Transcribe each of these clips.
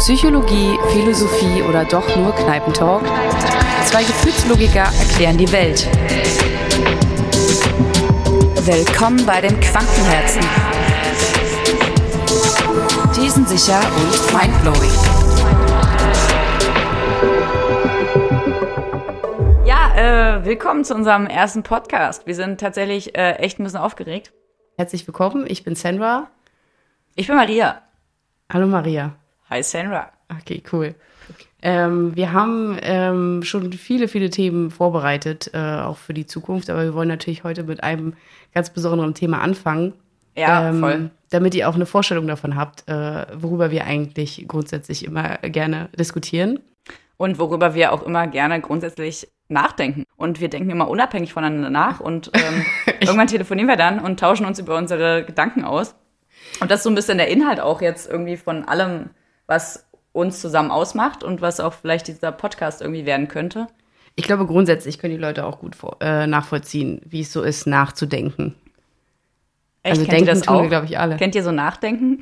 Psychologie, Philosophie oder doch nur Kneipentalk? Zwei Gefühlslogiker erklären die Welt. Willkommen bei den Quantenherzen. Thesensicher und mindblowing. Ja, äh, willkommen zu unserem ersten Podcast. Wir sind tatsächlich äh, echt ein bisschen aufgeregt. Herzlich willkommen, ich bin Sandra. Ich bin Maria. Hallo Maria. Hi Sandra. Okay, cool. Ähm, wir haben ähm, schon viele, viele Themen vorbereitet, äh, auch für die Zukunft, aber wir wollen natürlich heute mit einem ganz besonderen Thema anfangen. Ja, ähm, voll. Damit ihr auch eine Vorstellung davon habt, äh, worüber wir eigentlich grundsätzlich immer gerne diskutieren. Und worüber wir auch immer gerne grundsätzlich nachdenken. Und wir denken immer unabhängig voneinander nach und ähm, irgendwann telefonieren wir dann und tauschen uns über unsere Gedanken aus. Und das ist so ein bisschen der Inhalt auch jetzt irgendwie von allem, was uns zusammen ausmacht und was auch vielleicht dieser Podcast irgendwie werden könnte. Ich glaube, grundsätzlich können die Leute auch gut vor, äh, nachvollziehen, wie es so ist, nachzudenken. Echt? Also Kennt denken das auch? glaube ich, alle. Kennt ihr so Nachdenken?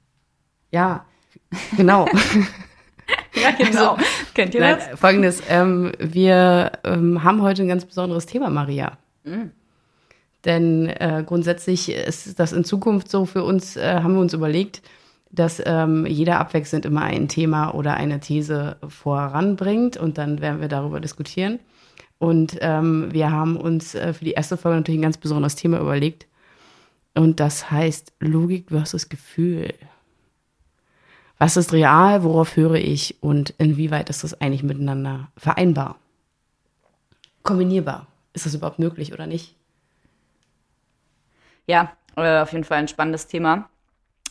ja, genau. ja, genau. Also, Kennt ihr nein, das? Folgendes, ähm, wir ähm, haben heute ein ganz besonderes Thema, Maria. Mhm. Denn äh, grundsätzlich ist das in Zukunft so für uns, äh, haben wir uns überlegt, dass ähm, jeder abwechselnd immer ein Thema oder eine These voranbringt und dann werden wir darüber diskutieren. Und ähm, wir haben uns äh, für die erste Folge natürlich ein ganz besonderes Thema überlegt. Und das heißt Logik versus Gefühl. Was ist real, worauf höre ich und inwieweit ist das eigentlich miteinander vereinbar? Kombinierbar. Ist das überhaupt möglich oder nicht? Ja, äh, auf jeden Fall ein spannendes Thema.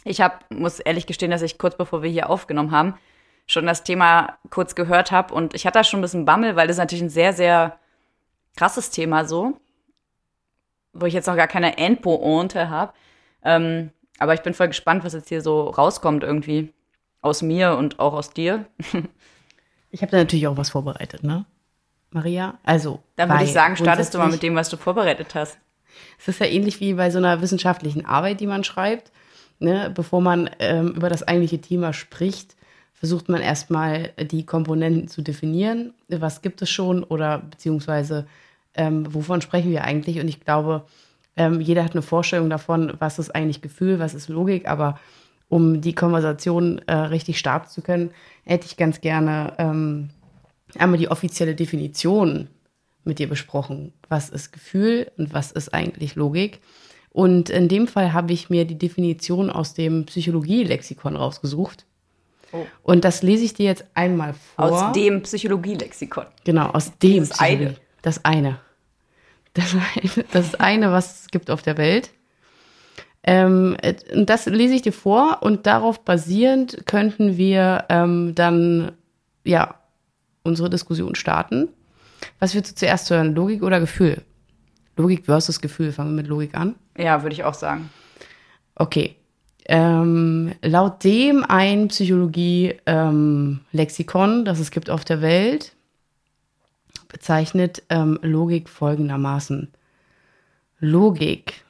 Ich hab, muss ehrlich gestehen, dass ich kurz bevor wir hier aufgenommen haben, schon das Thema kurz gehört habe und ich hatte da schon ein bisschen Bammel, weil das natürlich ein sehr, sehr krasses Thema so, wo ich jetzt noch gar keine Endpointe habe. Ähm, aber ich bin voll gespannt, was jetzt hier so rauskommt irgendwie aus mir und auch aus dir. ich habe da natürlich auch was vorbereitet, ne? Maria? Also. Dann würde ich sagen, startest du mal mit dem, was du vorbereitet hast. Es ist ja ähnlich wie bei so einer wissenschaftlichen Arbeit, die man schreibt. Ne? Bevor man ähm, über das eigentliche Thema spricht, versucht man erstmal die Komponenten zu definieren. Was gibt es schon oder beziehungsweise ähm, wovon sprechen wir eigentlich? Und ich glaube, ähm, jeder hat eine Vorstellung davon, was ist eigentlich Gefühl, was ist Logik, aber um die Konversation äh, richtig starten zu können, hätte ich ganz gerne ähm, einmal die offizielle Definition mit dir besprochen. Was ist Gefühl und was ist eigentlich Logik? Und in dem Fall habe ich mir die Definition aus dem Psychologie-Lexikon rausgesucht. Oh. Und das lese ich dir jetzt einmal vor. Aus dem Psychologie-Lexikon. Genau, aus dem. Das eine. Das eine. Das eine, das eine, was es gibt auf der Welt. Ähm, das lese ich dir vor und darauf basierend könnten wir ähm, dann ja unsere Diskussion starten. Was du zuerst hören? Logik oder Gefühl? Logik versus Gefühl. Fangen wir mit Logik an. Ja, würde ich auch sagen. Okay. Ähm, laut dem ein Psychologie-Lexikon, ähm, das es gibt auf der Welt, bezeichnet ähm, Logik folgendermaßen. Logik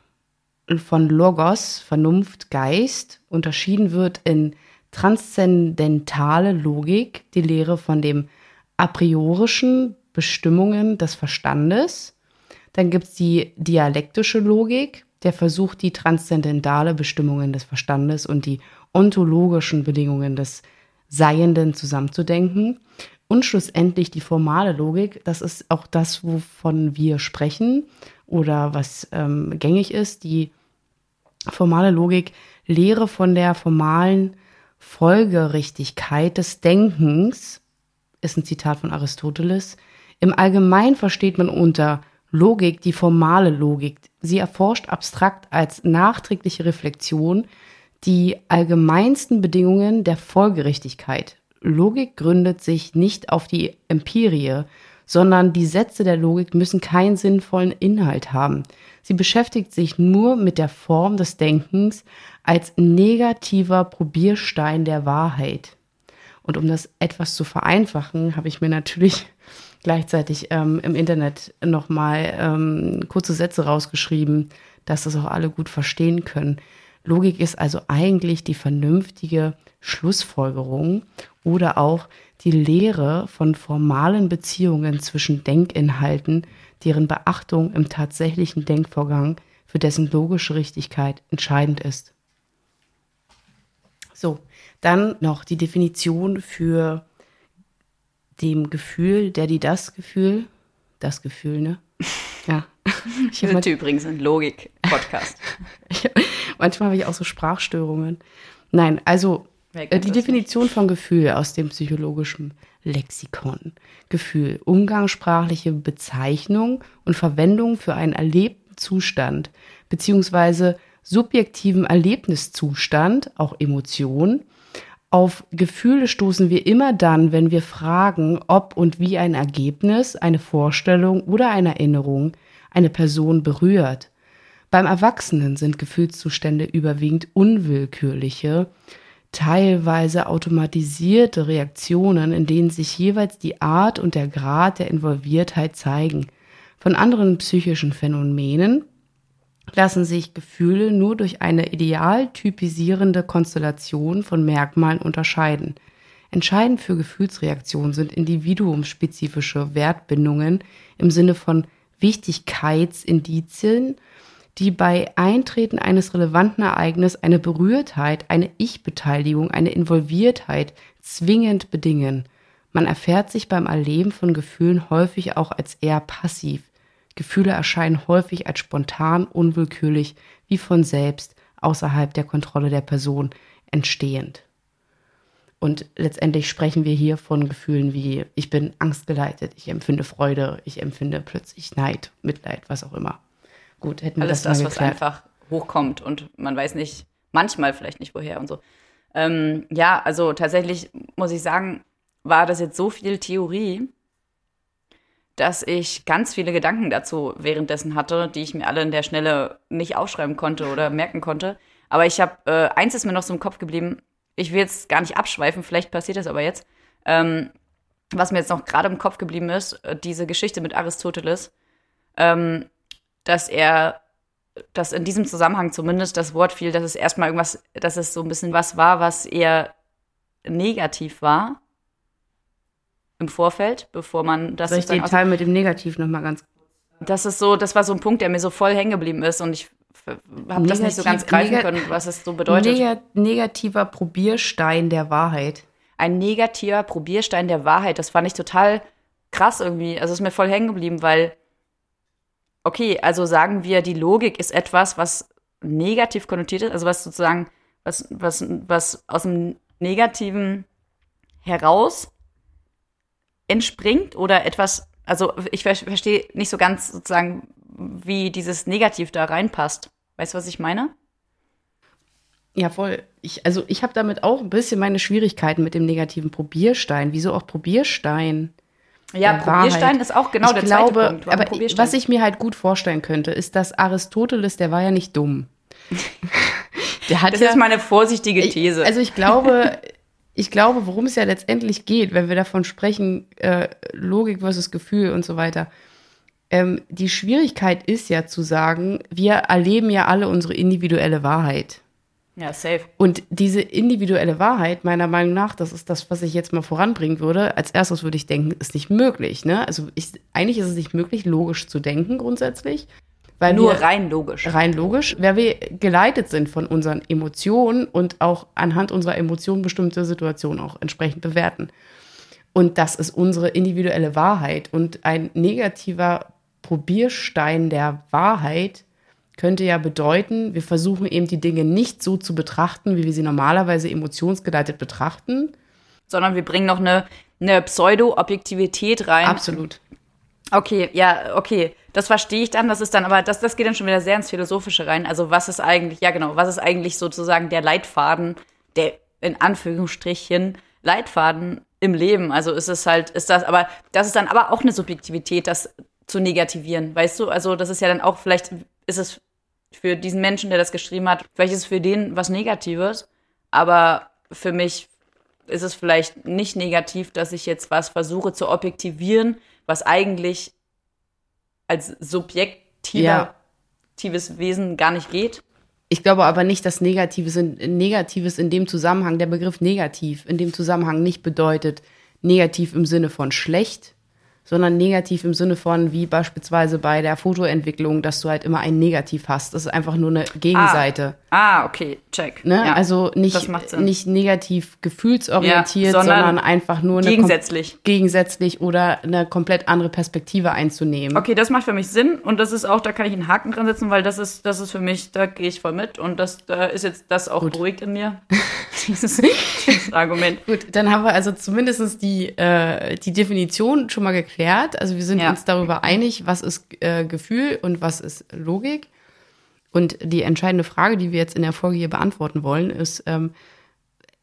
von Logos, Vernunft, Geist, unterschieden wird in transzendentale Logik, die Lehre von dem a priorischen Bestimmungen des Verstandes. Dann gibt es die dialektische Logik, der versucht, die transzendentale Bestimmungen des Verstandes und die ontologischen Bedingungen des Seienden zusammenzudenken. Und schlussendlich die formale Logik, das ist auch das, wovon wir sprechen oder was ähm, gängig ist, die formale Logik, Lehre von der formalen Folgerichtigkeit des Denkens, ist ein Zitat von Aristoteles. Im Allgemeinen versteht man unter Logik die formale Logik. Sie erforscht abstrakt als nachträgliche Reflexion die allgemeinsten Bedingungen der Folgerichtigkeit. Logik gründet sich nicht auf die Empirie, sondern die Sätze der Logik müssen keinen sinnvollen Inhalt haben. Sie beschäftigt sich nur mit der Form des Denkens als negativer Probierstein der Wahrheit. Und um das etwas zu vereinfachen, habe ich mir natürlich gleichzeitig ähm, im Internet nochmal ähm, kurze Sätze rausgeschrieben, dass das auch alle gut verstehen können. Logik ist also eigentlich die vernünftige Schlussfolgerung oder auch die Lehre von formalen Beziehungen zwischen Denkinhalten, deren Beachtung im tatsächlichen Denkvorgang für dessen logische Richtigkeit entscheidend ist. So, dann noch die Definition für dem Gefühl, der die das Gefühl, das Gefühl, ne? Ja. Ich habe übrigens ein Logik-Podcast. manchmal habe ich auch so Sprachstörungen. Nein, also äh, die Definition nicht? von Gefühl aus dem psychologischen Lexikon. Gefühl, umgangssprachliche Bezeichnung und Verwendung für einen erlebten Zustand beziehungsweise subjektiven Erlebniszustand, auch Emotion. Auf Gefühle stoßen wir immer dann, wenn wir fragen, ob und wie ein Ergebnis, eine Vorstellung oder eine Erinnerung eine Person berührt. Beim Erwachsenen sind Gefühlszustände überwiegend unwillkürliche, teilweise automatisierte Reaktionen, in denen sich jeweils die Art und der Grad der Involviertheit zeigen. Von anderen psychischen Phänomenen lassen sich Gefühle nur durch eine ideal typisierende Konstellation von Merkmalen unterscheiden. Entscheidend für Gefühlsreaktionen sind individuumspezifische Wertbindungen im Sinne von Wichtigkeitsindizien, die bei Eintreten eines relevanten Ereignisses eine Berührtheit, eine Ich-Beteiligung, eine Involviertheit zwingend bedingen. Man erfährt sich beim Erleben von Gefühlen häufig auch als eher passiv. Gefühle erscheinen häufig als spontan, unwillkürlich, wie von selbst, außerhalb der Kontrolle der Person entstehend. Und letztendlich sprechen wir hier von Gefühlen wie ich bin angstgeleitet, ich empfinde Freude, ich empfinde plötzlich Neid, Mitleid, was auch immer. Gut, hätten wir Alles das, das was einfach hochkommt und man weiß nicht, manchmal vielleicht nicht woher und so. Ähm, ja, also tatsächlich muss ich sagen, war das jetzt so viel Theorie, dass ich ganz viele Gedanken dazu währenddessen hatte, die ich mir alle in der Schnelle nicht aufschreiben konnte oder merken konnte. Aber ich habe, äh, eins ist mir noch so im Kopf geblieben, ich will jetzt gar nicht abschweifen, vielleicht passiert das aber jetzt. Ähm, was mir jetzt noch gerade im Kopf geblieben ist, äh, diese Geschichte mit Aristoteles, ähm, dass er, dass in diesem Zusammenhang zumindest das Wort fiel, dass es erstmal irgendwas, dass es so ein bisschen was war, was eher negativ war im Vorfeld, bevor man das. Soll ich den Teil mit dem Negativ noch mal ganz Das ist so, das war so ein Punkt, der mir so voll hängen geblieben ist und ich habe das nicht so ganz greifen können, was es so bedeutet. Neg negativer Probierstein der Wahrheit. Ein negativer Probierstein der Wahrheit, das fand ich total krass irgendwie. Also ist mir voll hängen geblieben, weil okay, also sagen wir, die Logik ist etwas, was negativ konnotiert ist, also was sozusagen was was was aus dem Negativen heraus entspringt oder etwas, also ich verstehe nicht so ganz sozusagen, wie dieses Negativ da reinpasst. Weißt du, was ich meine? Ja, voll. Ich, also ich habe damit auch ein bisschen meine Schwierigkeiten mit dem negativen Probierstein. Wieso auch Probierstein? Ja, Probierstein Wahrheit. ist auch genau ich der glaube, zweite Punkt. Aber was ich mir halt gut vorstellen könnte, ist, dass Aristoteles, der war ja nicht dumm. der hat das ja, ist meine vorsichtige These. Ich, also ich glaube, ich glaube, worum es ja letztendlich geht, wenn wir davon sprechen, äh, Logik versus Gefühl und so weiter. Ähm, die Schwierigkeit ist ja zu sagen, wir erleben ja alle unsere individuelle Wahrheit. Ja, safe. Und diese individuelle Wahrheit, meiner Meinung nach, das ist das, was ich jetzt mal voranbringen würde. Als erstes würde ich denken, ist nicht möglich. Ne? Also ich, eigentlich ist es nicht möglich, logisch zu denken grundsätzlich. Weil Nur wir, rein logisch. Rein logisch, weil wir geleitet sind von unseren Emotionen und auch anhand unserer Emotionen bestimmte Situationen auch entsprechend bewerten. Und das ist unsere individuelle Wahrheit. Und ein negativer Probierstein der Wahrheit könnte ja bedeuten, wir versuchen eben die Dinge nicht so zu betrachten, wie wir sie normalerweise emotionsgeleitet betrachten. Sondern wir bringen noch eine, eine Pseudo-Objektivität rein. Absolut. Okay, ja, okay. Das verstehe ich dann. Das ist dann aber, das, das geht dann schon wieder sehr ins Philosophische rein. Also, was ist eigentlich, ja, genau, was ist eigentlich sozusagen der Leitfaden, der in Anführungsstrichen Leitfaden im Leben? Also, ist es halt, ist das, aber das ist dann aber auch eine Subjektivität, das zu negativieren, weißt du? Also, das ist ja dann auch, vielleicht ist es für diesen Menschen, der das geschrieben hat, vielleicht ist es für den was Negatives, aber für mich ist es vielleicht nicht negativ, dass ich jetzt was versuche zu objektivieren, was eigentlich als subjektives ja. Wesen gar nicht geht. Ich glaube aber nicht, dass Negatives in, Negatives in dem Zusammenhang, der Begriff negativ in dem Zusammenhang nicht bedeutet, negativ im Sinne von schlecht, sondern negativ im Sinne von, wie beispielsweise bei der Fotoentwicklung, dass du halt immer ein Negativ hast. Das ist einfach nur eine Gegenseite. Ah, ah okay, check. Ne? Ja, also nicht, nicht negativ gefühlsorientiert, Ja, sondern sondern, einfach nur eine gegensätzlich. gegensätzlich oder eine komplett andere Perspektive einzunehmen. Okay, das macht für mich Sinn und das ist auch, da kann ich einen Haken dran setzen, weil das ist, das ist für mich, da gehe ich voll mit und das da ist jetzt das auch beruhigt in mir. dieses, dieses Argument. Gut, dann haben wir also zumindest die, äh, die Definition schon mal geklärt. Also wir sind Ja. uns darüber einig, was ist äh, Gefühl und was ist Logik. Und die entscheidende Frage, die wir jetzt in der Folge hier beantworten wollen, ist, ähm,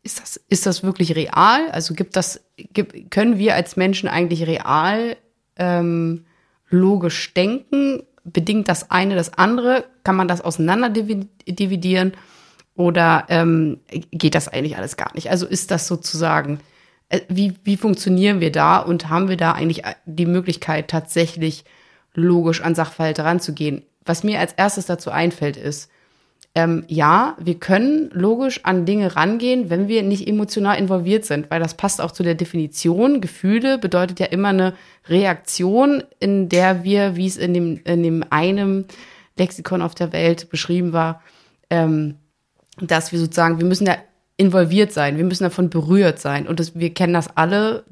ist, das, ist das wirklich real? Also gibt das, gibt, können wir als Menschen eigentlich real ähm, logisch denken? Bedingt das eine das andere? Kann man das auseinander divi- dividieren? Oder ähm, geht das eigentlich alles gar nicht? Also ist das sozusagen, wie, wie funktionieren wir da und haben wir da eigentlich äh, die Möglichkeit, tatsächlich logisch an Sachverhalte ranzugehen? Was mir als erstes dazu einfällt, ist, ähm, ja, wir können logisch an Dinge rangehen, wenn wir nicht emotional involviert sind, weil das passt auch zu der Definition. Gefühle bedeutet ja immer eine Reaktion, in der wir, wie es in dem, in dem einem Lexikon auf der Welt beschrieben war, ähm, dass wir sozusagen, wir müssen da involviert sein, wir müssen davon berührt sein. Und das, wir kennen das alle,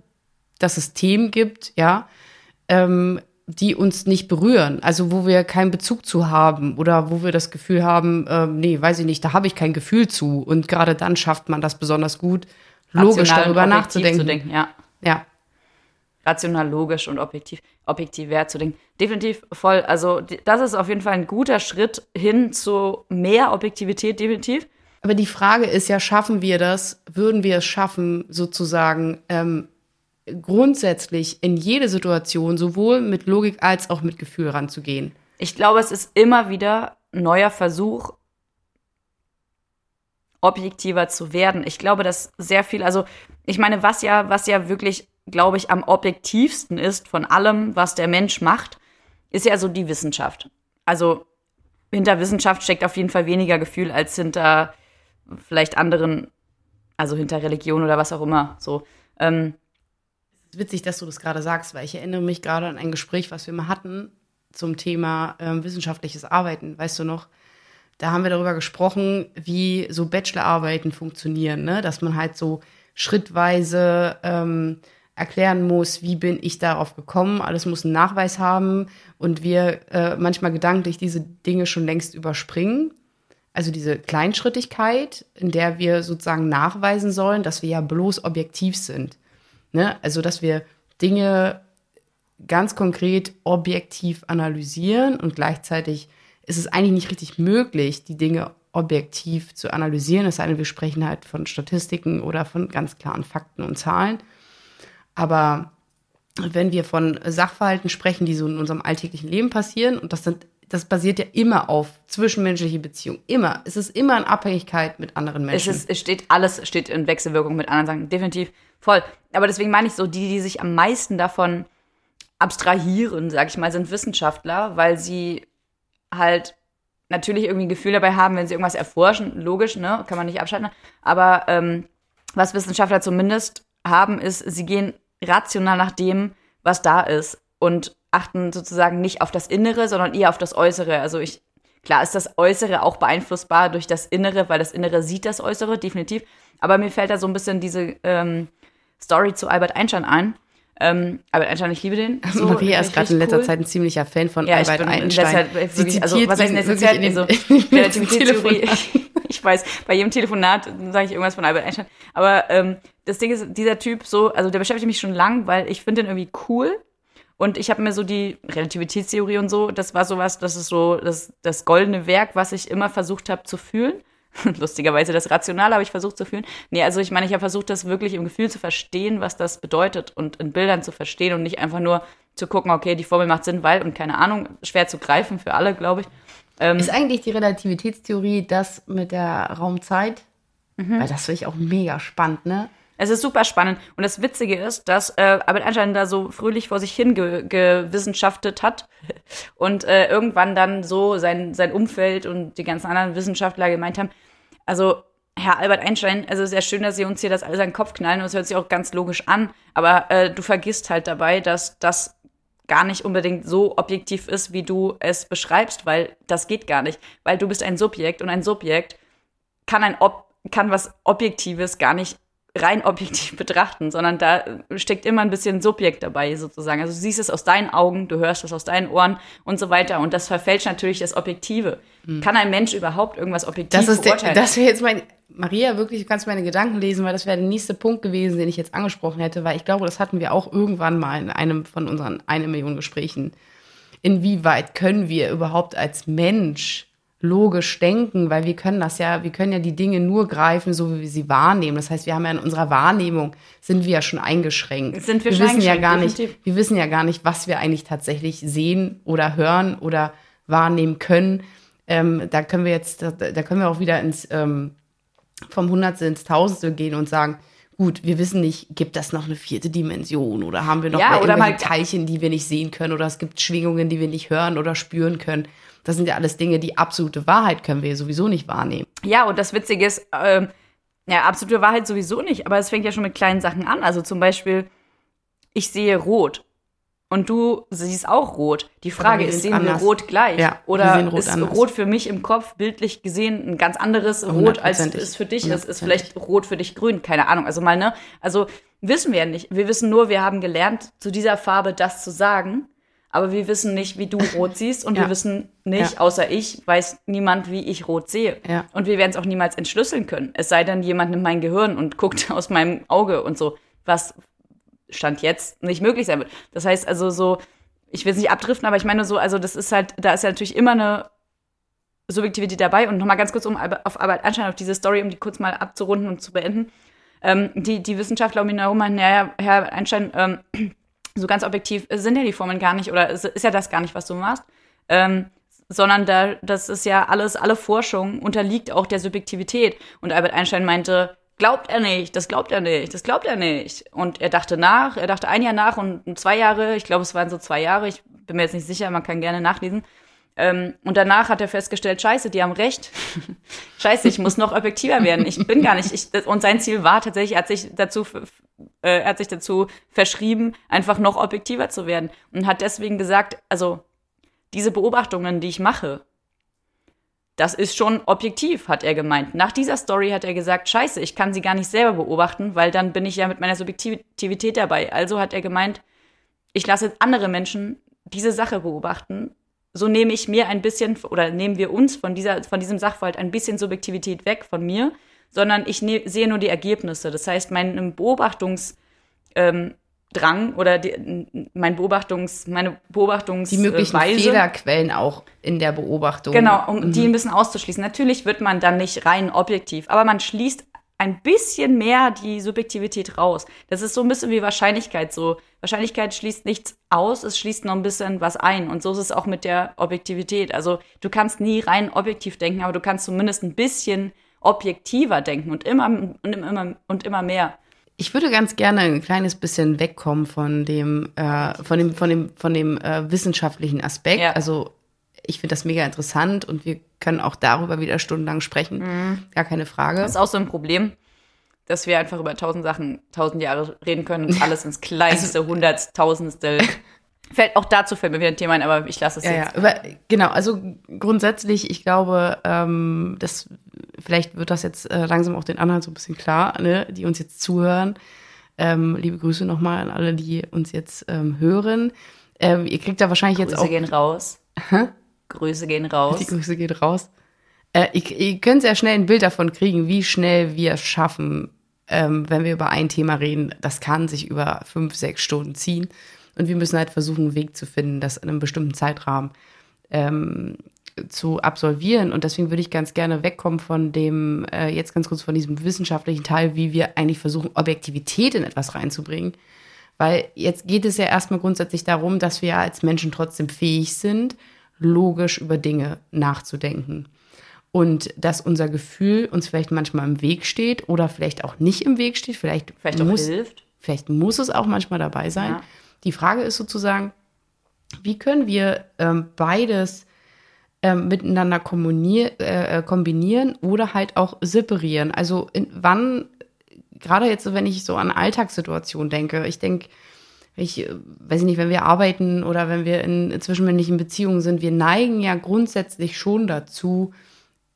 dass es Themen gibt, ja, ähm, die uns nicht berühren, also wo wir keinen Bezug zu haben oder wo wir das Gefühl haben, ähm, nee, weiß ich nicht, da habe ich kein Gefühl zu. Und gerade dann schafft man das besonders gut, logisch Rational darüber nachzudenken. Zu denken, ja. Ja, rational, logisch und objektiv, objektiv wert zu denken. Definitiv voll. Also das ist auf jeden Fall ein guter Schritt hin zu mehr Objektivität, definitiv. Aber die Frage ist ja, schaffen wir das? Würden wir es schaffen, sozusagen ähm, grundsätzlich in jede Situation sowohl mit Logik als auch mit Gefühl ranzugehen? Ich glaube, es ist immer wieder ein neuer Versuch, objektiver zu werden. Ich glaube, dass sehr viel, also ich meine, was ja, was ja wirklich, glaube ich, am objektivsten ist von allem, was der Mensch macht, ist ja so die Wissenschaft. Also hinter Wissenschaft steckt auf jeden Fall weniger Gefühl als hinter vielleicht anderen, also hinter Religion oder was auch immer. So. Ähm, Es ist witzig, dass du das gerade sagst, weil ich erinnere mich gerade an ein Gespräch, was wir mal hatten zum Thema ähm, wissenschaftliches Arbeiten. Weißt du noch? Da haben wir darüber gesprochen, wie so Bachelorarbeiten funktionieren, ne? dass man halt so schrittweise ähm, erklären muss, wie bin ich darauf gekommen. Alles muss einen Nachweis haben und wir äh, manchmal gedanklich diese Dinge schon längst überspringen. Also diese Kleinschrittigkeit, in der wir sozusagen nachweisen sollen, dass wir ja bloß objektiv sind. Ne? Also, dass wir Dinge ganz konkret objektiv analysieren und gleichzeitig ist es eigentlich nicht richtig möglich, die Dinge objektiv zu analysieren, es sei denn, wir sprechen halt von Statistiken oder von ganz klaren Fakten und Zahlen. Aber wenn wir von Sachverhalten sprechen, die so in unserem alltäglichen Leben passieren, und das sind, das basiert ja immer auf zwischenmenschliche Beziehungen. Immer. Es ist immer in Abhängigkeit mit anderen Es, Menschen. ist, es steht alles steht in Wechselwirkung mit anderen Sachen, definitiv voll. Aber deswegen meine ich so, die, die sich am meisten davon abstrahieren, sag ich mal, sind Wissenschaftler, weil sie halt natürlich irgendwie ein Gefühl dabei haben, wenn sie irgendwas erforschen, logisch, ne, kann man nicht abschalten. Aber ähm, was Wissenschaftler zumindest haben, ist, sie gehen rational nach dem, was da ist und achten sozusagen nicht auf das Innere, sondern eher auf das Äußere. Also ich, klar ist das Äußere auch beeinflussbar durch das Innere, weil das Innere sieht das Äußere, definitiv. Aber mir fällt da so ein bisschen diese ähm, Story zu Albert Einstein ein. Ähm, Albert Einstein, ich liebe den. Also Maria ist gerade in letzter Zeit ein ziemlicher Fan von Ja, ich Albert Einstein. wirklich, Sie also was heißt in den- Also, in den Relativitätstheorie, Telefonaten. ich weiß, bei jedem Telefonat sage ich irgendwas von Albert Einstein. Aber ähm, das Ding ist, dieser Typ so, also der beschäftigt mich schon lang, weil ich finde den irgendwie cool. Und ich habe mir so die Relativitätstheorie und so, das war sowas, das ist so das, das goldene Werk, was ich immer versucht habe zu fühlen. Lustigerweise das Rationale habe ich versucht zu fühlen. Nee, also ich meine, ich habe versucht, das wirklich im Gefühl zu verstehen, was das bedeutet und in Bildern zu verstehen und nicht einfach nur zu gucken, okay, die Formel macht Sinn, weil und keine Ahnung, schwer zu greifen für alle, glaube ich. Ähm, Ist eigentlich die Relativitätstheorie das mit der Raumzeit? Mhm. Weil das finde ich auch mega spannend, ne? Es ist super spannend. Und das Witzige ist, dass äh, Albert Einstein da so fröhlich vor sich hin ge gewissenschaftet hat und äh, irgendwann dann so sein, sein Umfeld und die ganzen anderen Wissenschaftler gemeint haben, also Herr Albert Einstein, also sehr schön, dass Sie uns hier das alles an den Kopf knallen und es hört sich auch ganz logisch an, aber äh, du vergisst halt dabei, dass das gar nicht unbedingt so objektiv ist, wie du es beschreibst, weil das geht gar nicht, weil du bist ein Subjekt und ein Subjekt kann ein Ob kann was Objektives gar nicht rein objektiv betrachten, sondern da steckt immer ein bisschen Subjekt dabei sozusagen. Also du siehst es aus deinen Augen, du hörst es aus deinen Ohren und so weiter und das verfälscht natürlich das Objektive. Mhm. Kann ein Mensch überhaupt irgendwas objektiv das ist beurteilen? Der, das wäre jetzt mein Maria, wirklich, du kannst meine Gedanken lesen, weil das wäre der nächste Punkt gewesen, den ich jetzt angesprochen hätte, weil ich glaube, das hatten wir auch irgendwann mal in einem von unseren eine Million Gesprächen. Inwieweit können wir überhaupt als Mensch logisch denken, weil wir können das ja, wir können ja die Dinge nur greifen, so wie wir sie wahrnehmen. Das heißt, wir haben ja in unserer Wahrnehmung sind wir ja schon eingeschränkt. Sind wir, wir schon wissen ja gar definitiv. nicht, wir wissen ja gar nicht, was wir eigentlich tatsächlich sehen oder hören oder wahrnehmen können. Ähm, da können wir jetzt, da, da, können wir auch wieder ins ähm, vom Hundertste ins Tausendste gehen und sagen, gut, wir wissen nicht, gibt das noch eine vierte Dimension oder haben wir noch ja, oder mal Teilchen, die wir nicht sehen können oder es gibt Schwingungen, die wir nicht hören oder spüren können. Das sind ja alles Dinge, die absolute Wahrheit können wir sowieso nicht wahrnehmen. Ja, und das Witzige ist, ähm, ja, absolute Wahrheit sowieso nicht, aber es fängt ja schon mit kleinen Sachen an. Also zum Beispiel, ich sehe rot und du siehst auch rot. Die Frage ist, sehen anders. wir rot gleich? Ja, Oder rot ist anders. rot für mich im Kopf bildlich gesehen ein ganz anderes Rot, als es für dich ist? Ist vielleicht rot für dich grün? Keine Ahnung. Also mal, ne? Also wissen wir ja nicht. Wir wissen nur, wir haben gelernt, zu dieser Farbe das zu sagen aber wir wissen nicht, wie du rot siehst und ja. wir wissen nicht, ja. außer ich, weiß niemand, wie ich rot sehe. Ja. Und wir werden es auch niemals entschlüsseln können. Es sei denn, jemand nimmt mein Gehirn und guckt aus meinem Auge und so, was Stand jetzt nicht möglich sein wird. Das heißt also so, ich will es nicht abdriften, aber ich meine so, also das ist halt, da ist ja natürlich immer eine Subjektivität dabei. Und nochmal ganz kurz um auf Arbeit Einstein, auf diese Story, um die kurz mal abzurunden und zu beenden. Ähm, die, die Wissenschaftler um ihn herum meinen, naja, Herr Einstein, ähm, so ganz objektiv sind ja die Formeln gar nicht oder ist, ist ja das gar nicht, was du machst. Ähm, sondern da, das ist ja alles, alle Forschung unterliegt auch der Subjektivität. Und Albert Einstein meinte, glaubt er nicht, das glaubt er nicht, das glaubt er nicht. Und er dachte nach, er dachte ein Jahr nach und zwei Jahre, ich glaube, es waren so zwei Jahre, ich bin mir jetzt nicht sicher, man kann gerne nachlesen. Ähm, und danach hat er festgestellt, scheiße, die haben recht. scheiße, ich muss noch objektiver werden. Ich bin gar nicht. Ich, und sein Ziel war tatsächlich, er hat sich dazu, äh, er hat sich dazu verschrieben, einfach noch objektiver zu werden. Und hat deswegen gesagt, also diese Beobachtungen, die ich mache, das ist schon objektiv, hat er gemeint. Nach dieser Story hat er gesagt, scheiße, ich kann sie gar nicht selber beobachten, weil dann bin ich ja mit meiner Subjektivität dabei. Also hat er gemeint, ich lasse andere Menschen diese Sache beobachten so nehme ich mir ein bisschen oder nehmen wir uns von, dieser, von diesem Sachverhalt ein bisschen Subjektivität weg von mir, sondern ich ne, sehe nur die Ergebnisse. Das heißt, mein Beobachtungsdrang ähm, oder die, mein Beobachtungs, meine Beobachtungsweise. Die möglichen Weise, Fehlerquellen auch in der Beobachtung. Genau, um mhm. die ein bisschen auszuschließen. Natürlich wird man dann nicht rein objektiv, aber man schließt ein bisschen mehr die Subjektivität raus. Das ist so ein bisschen wie Wahrscheinlichkeit so. Wahrscheinlichkeit schließt nichts aus, es schließt noch ein bisschen was ein. Und so ist es auch mit der Objektivität. Also du kannst nie rein objektiv denken, aber du kannst zumindest ein bisschen objektiver denken und immer und immer und immer mehr. Ich würde ganz gerne ein kleines bisschen wegkommen von dem, äh, von dem, von dem, von dem äh, wissenschaftlichen Aspekt. Ja. Also ich finde das mega interessant und wir können auch darüber wieder stundenlang sprechen. Mhm. Gar keine Frage. Das ist auch so ein Problem, dass wir einfach über tausend Sachen, tausend Jahre reden können und alles ins kleinste, also, hunderttausendstel. Fällt auch dazu fällt mir wieder ein Thema ein, aber ich lasse es ja, jetzt. Ja, genau, also grundsätzlich, ich glaube, ähm, das vielleicht wird das jetzt äh, langsam auch den anderen so ein bisschen klar, ne, die uns jetzt zuhören. Ähm, liebe Grüße nochmal an alle, die uns jetzt ähm, hören. Ähm, ihr kriegt da wahrscheinlich Grüße jetzt auch. Grüße gehen raus. Hä? Grüße gehen raus. Die Grüße gehen raus. Äh, ihr, ihr könnt sehr schnell ein Bild davon kriegen, wie schnell wir es schaffen, ähm, wenn wir über ein Thema reden. Das kann sich über fünf, sechs Stunden ziehen. Und wir müssen halt versuchen, einen Weg zu finden, das in einem bestimmten Zeitrahmen ähm, zu absolvieren. Und deswegen würde ich ganz gerne wegkommen von dem, äh, jetzt ganz kurz von diesem wissenschaftlichen Teil, wie wir eigentlich versuchen, Objektivität in etwas reinzubringen. Weil jetzt geht es ja erstmal grundsätzlich darum, dass wir als Menschen trotzdem fähig sind, logisch über Dinge nachzudenken. und dass unser Gefühl uns vielleicht manchmal im Weg steht oder vielleicht auch nicht im Weg steht, vielleicht, Vielleicht muss, hilft. vielleicht muss es auch manchmal dabei sein. Ja. Die Frage ist sozusagen, wie können wir ähm, beides ähm, miteinander äh, äh, kombinieren oder halt auch separieren? Also in, wann, gerade jetzt, wenn ich so an Alltagssituationen denke, ich denke, ich äh, weiß nicht, wenn wir arbeiten oder wenn wir in zwischenmännlichen Beziehungen sind, wir neigen ja grundsätzlich schon dazu,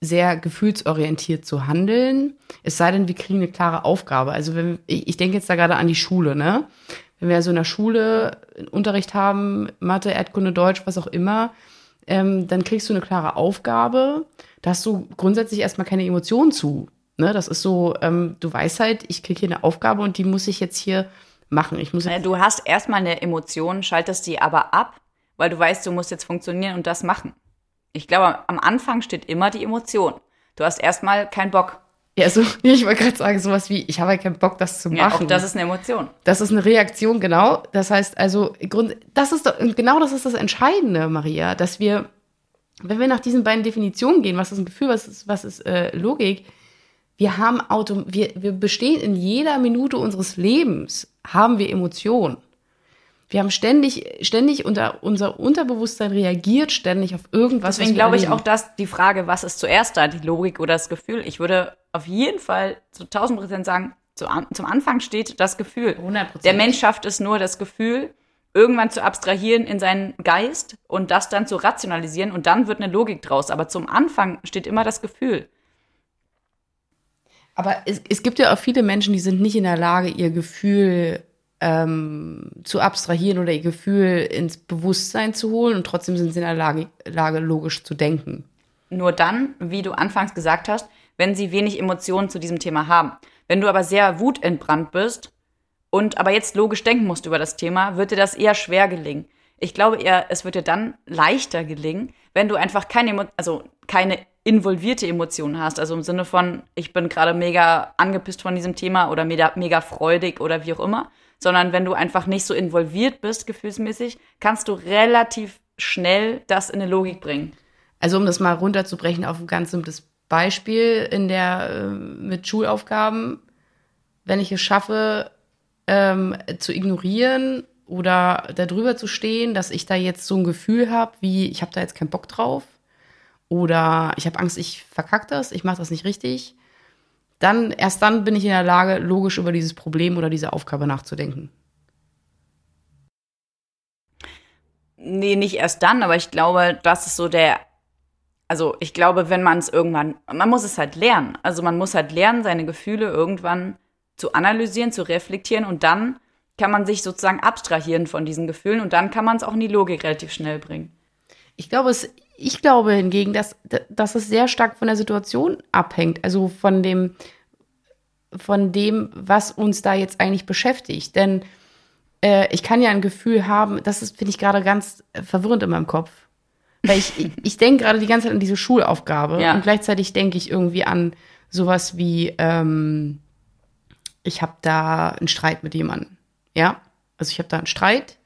sehr gefühlsorientiert zu handeln. Es sei denn, wir kriegen eine klare Aufgabe. Also wenn, ich, ich denke jetzt da gerade an die Schule, ne? Wenn wir also in der Schule einen Unterricht haben, Mathe, Erdkunde, Deutsch, was auch immer, ähm, dann kriegst du eine klare Aufgabe. Da hast du grundsätzlich erstmal keine Emotionen zu. Ne? Das ist so, ähm, du weißt halt, ich kriege hier eine Aufgabe und die muss ich jetzt hier machen. Ich muss Du hast erstmal eine Emotion, schaltest die aber ab, weil du weißt, du musst jetzt funktionieren und das machen. Ich glaube, am Anfang steht immer die Emotion. Du hast erstmal keinen Bock. Ja, so, ich wollte gerade sagen, sowas wie, ich habe halt keinen Bock, das zu Ja, machen. auch das ist eine Emotion. Das ist eine Reaktion, genau. Das heißt also, Grund, das ist genau das ist das Entscheidende, Maria, dass wir, wenn wir nach diesen beiden Definitionen gehen, was ist ein Gefühl, was ist, was ist äh, Logik, wir haben Auto, wir, wir bestehen in jeder Minute unseres Lebens, haben wir Emotionen. Wir haben ständig, ständig unter, unser Unterbewusstsein reagiert ständig auf irgendwas. Deswegen glaube ich auch, dass die Frage, was ist zuerst da, die Logik oder das Gefühl? Ich würde auf jeden Fall zu 1000 Prozent sagen, zu, zum Anfang steht das Gefühl. 100%. Der Mensch schafft es nur, das Gefühl irgendwann zu abstrahieren in seinen Geist und das dann zu rationalisieren und dann wird eine Logik draus. Aber zum Anfang steht immer das Gefühl. Aber es, es gibt ja auch viele Menschen, die sind nicht in der Lage, ihr Gefühl ähm, zu abstrahieren oder ihr Gefühl ins Bewusstsein zu holen und trotzdem sind sie in der Lage, Lage logisch zu denken. Nur dann, wie du anfangs gesagt hast, wenn sie wenig Emotionen zu diesem Thema haben. Wenn du aber sehr wutentbrannt bist und aber jetzt logisch denken musst über das Thema, wird dir das eher schwer gelingen. Ich glaube eher, es wird dir dann leichter gelingen, wenn du einfach keine, Emo also keine involvierte Emotionen hast. Also im Sinne von, ich bin gerade mega angepisst von diesem Thema oder mega, mega freudig oder wie auch immer. Sondern wenn du einfach nicht so involviert bist, gefühlsmäßig, kannst du relativ schnell das in eine Logik bringen. Also um das mal runterzubrechen auf ein ganz simples Beispiel in der äh, mit Schulaufgaben, wenn ich es schaffe, ähm, zu ignorieren oder darüber zu stehen, dass ich da jetzt so ein Gefühl habe, wie ich habe da jetzt keinen Bock drauf oder ich habe Angst, ich verkack das, ich mache das nicht richtig, dann erst dann bin ich in der Lage, logisch über dieses Problem oder diese Aufgabe nachzudenken. Nee, nicht erst dann, aber ich glaube, das ist so der. Also, ich glaube, wenn man es irgendwann. Man muss es halt lernen. Also, man muss halt lernen, seine Gefühle irgendwann zu analysieren, zu reflektieren und dann kann man sich sozusagen abstrahieren von diesen Gefühlen und dann kann man es auch in die Logik relativ schnell bringen. Ich glaube, es, ich glaube hingegen, dass, dass es sehr stark von der Situation abhängt. Also von dem, von dem, was uns da jetzt eigentlich beschäftigt. Denn äh, ich kann ja ein Gefühl haben, das finde ich, gerade ganz verwirrend in meinem Kopf. Weil ich, ich, ich denke gerade die ganze Zeit an diese Schulaufgabe Ja. und gleichzeitig denke ich irgendwie an sowas wie, ähm, ich habe da einen Streit mit jemandem. Ja, also ich habe da einen Streit.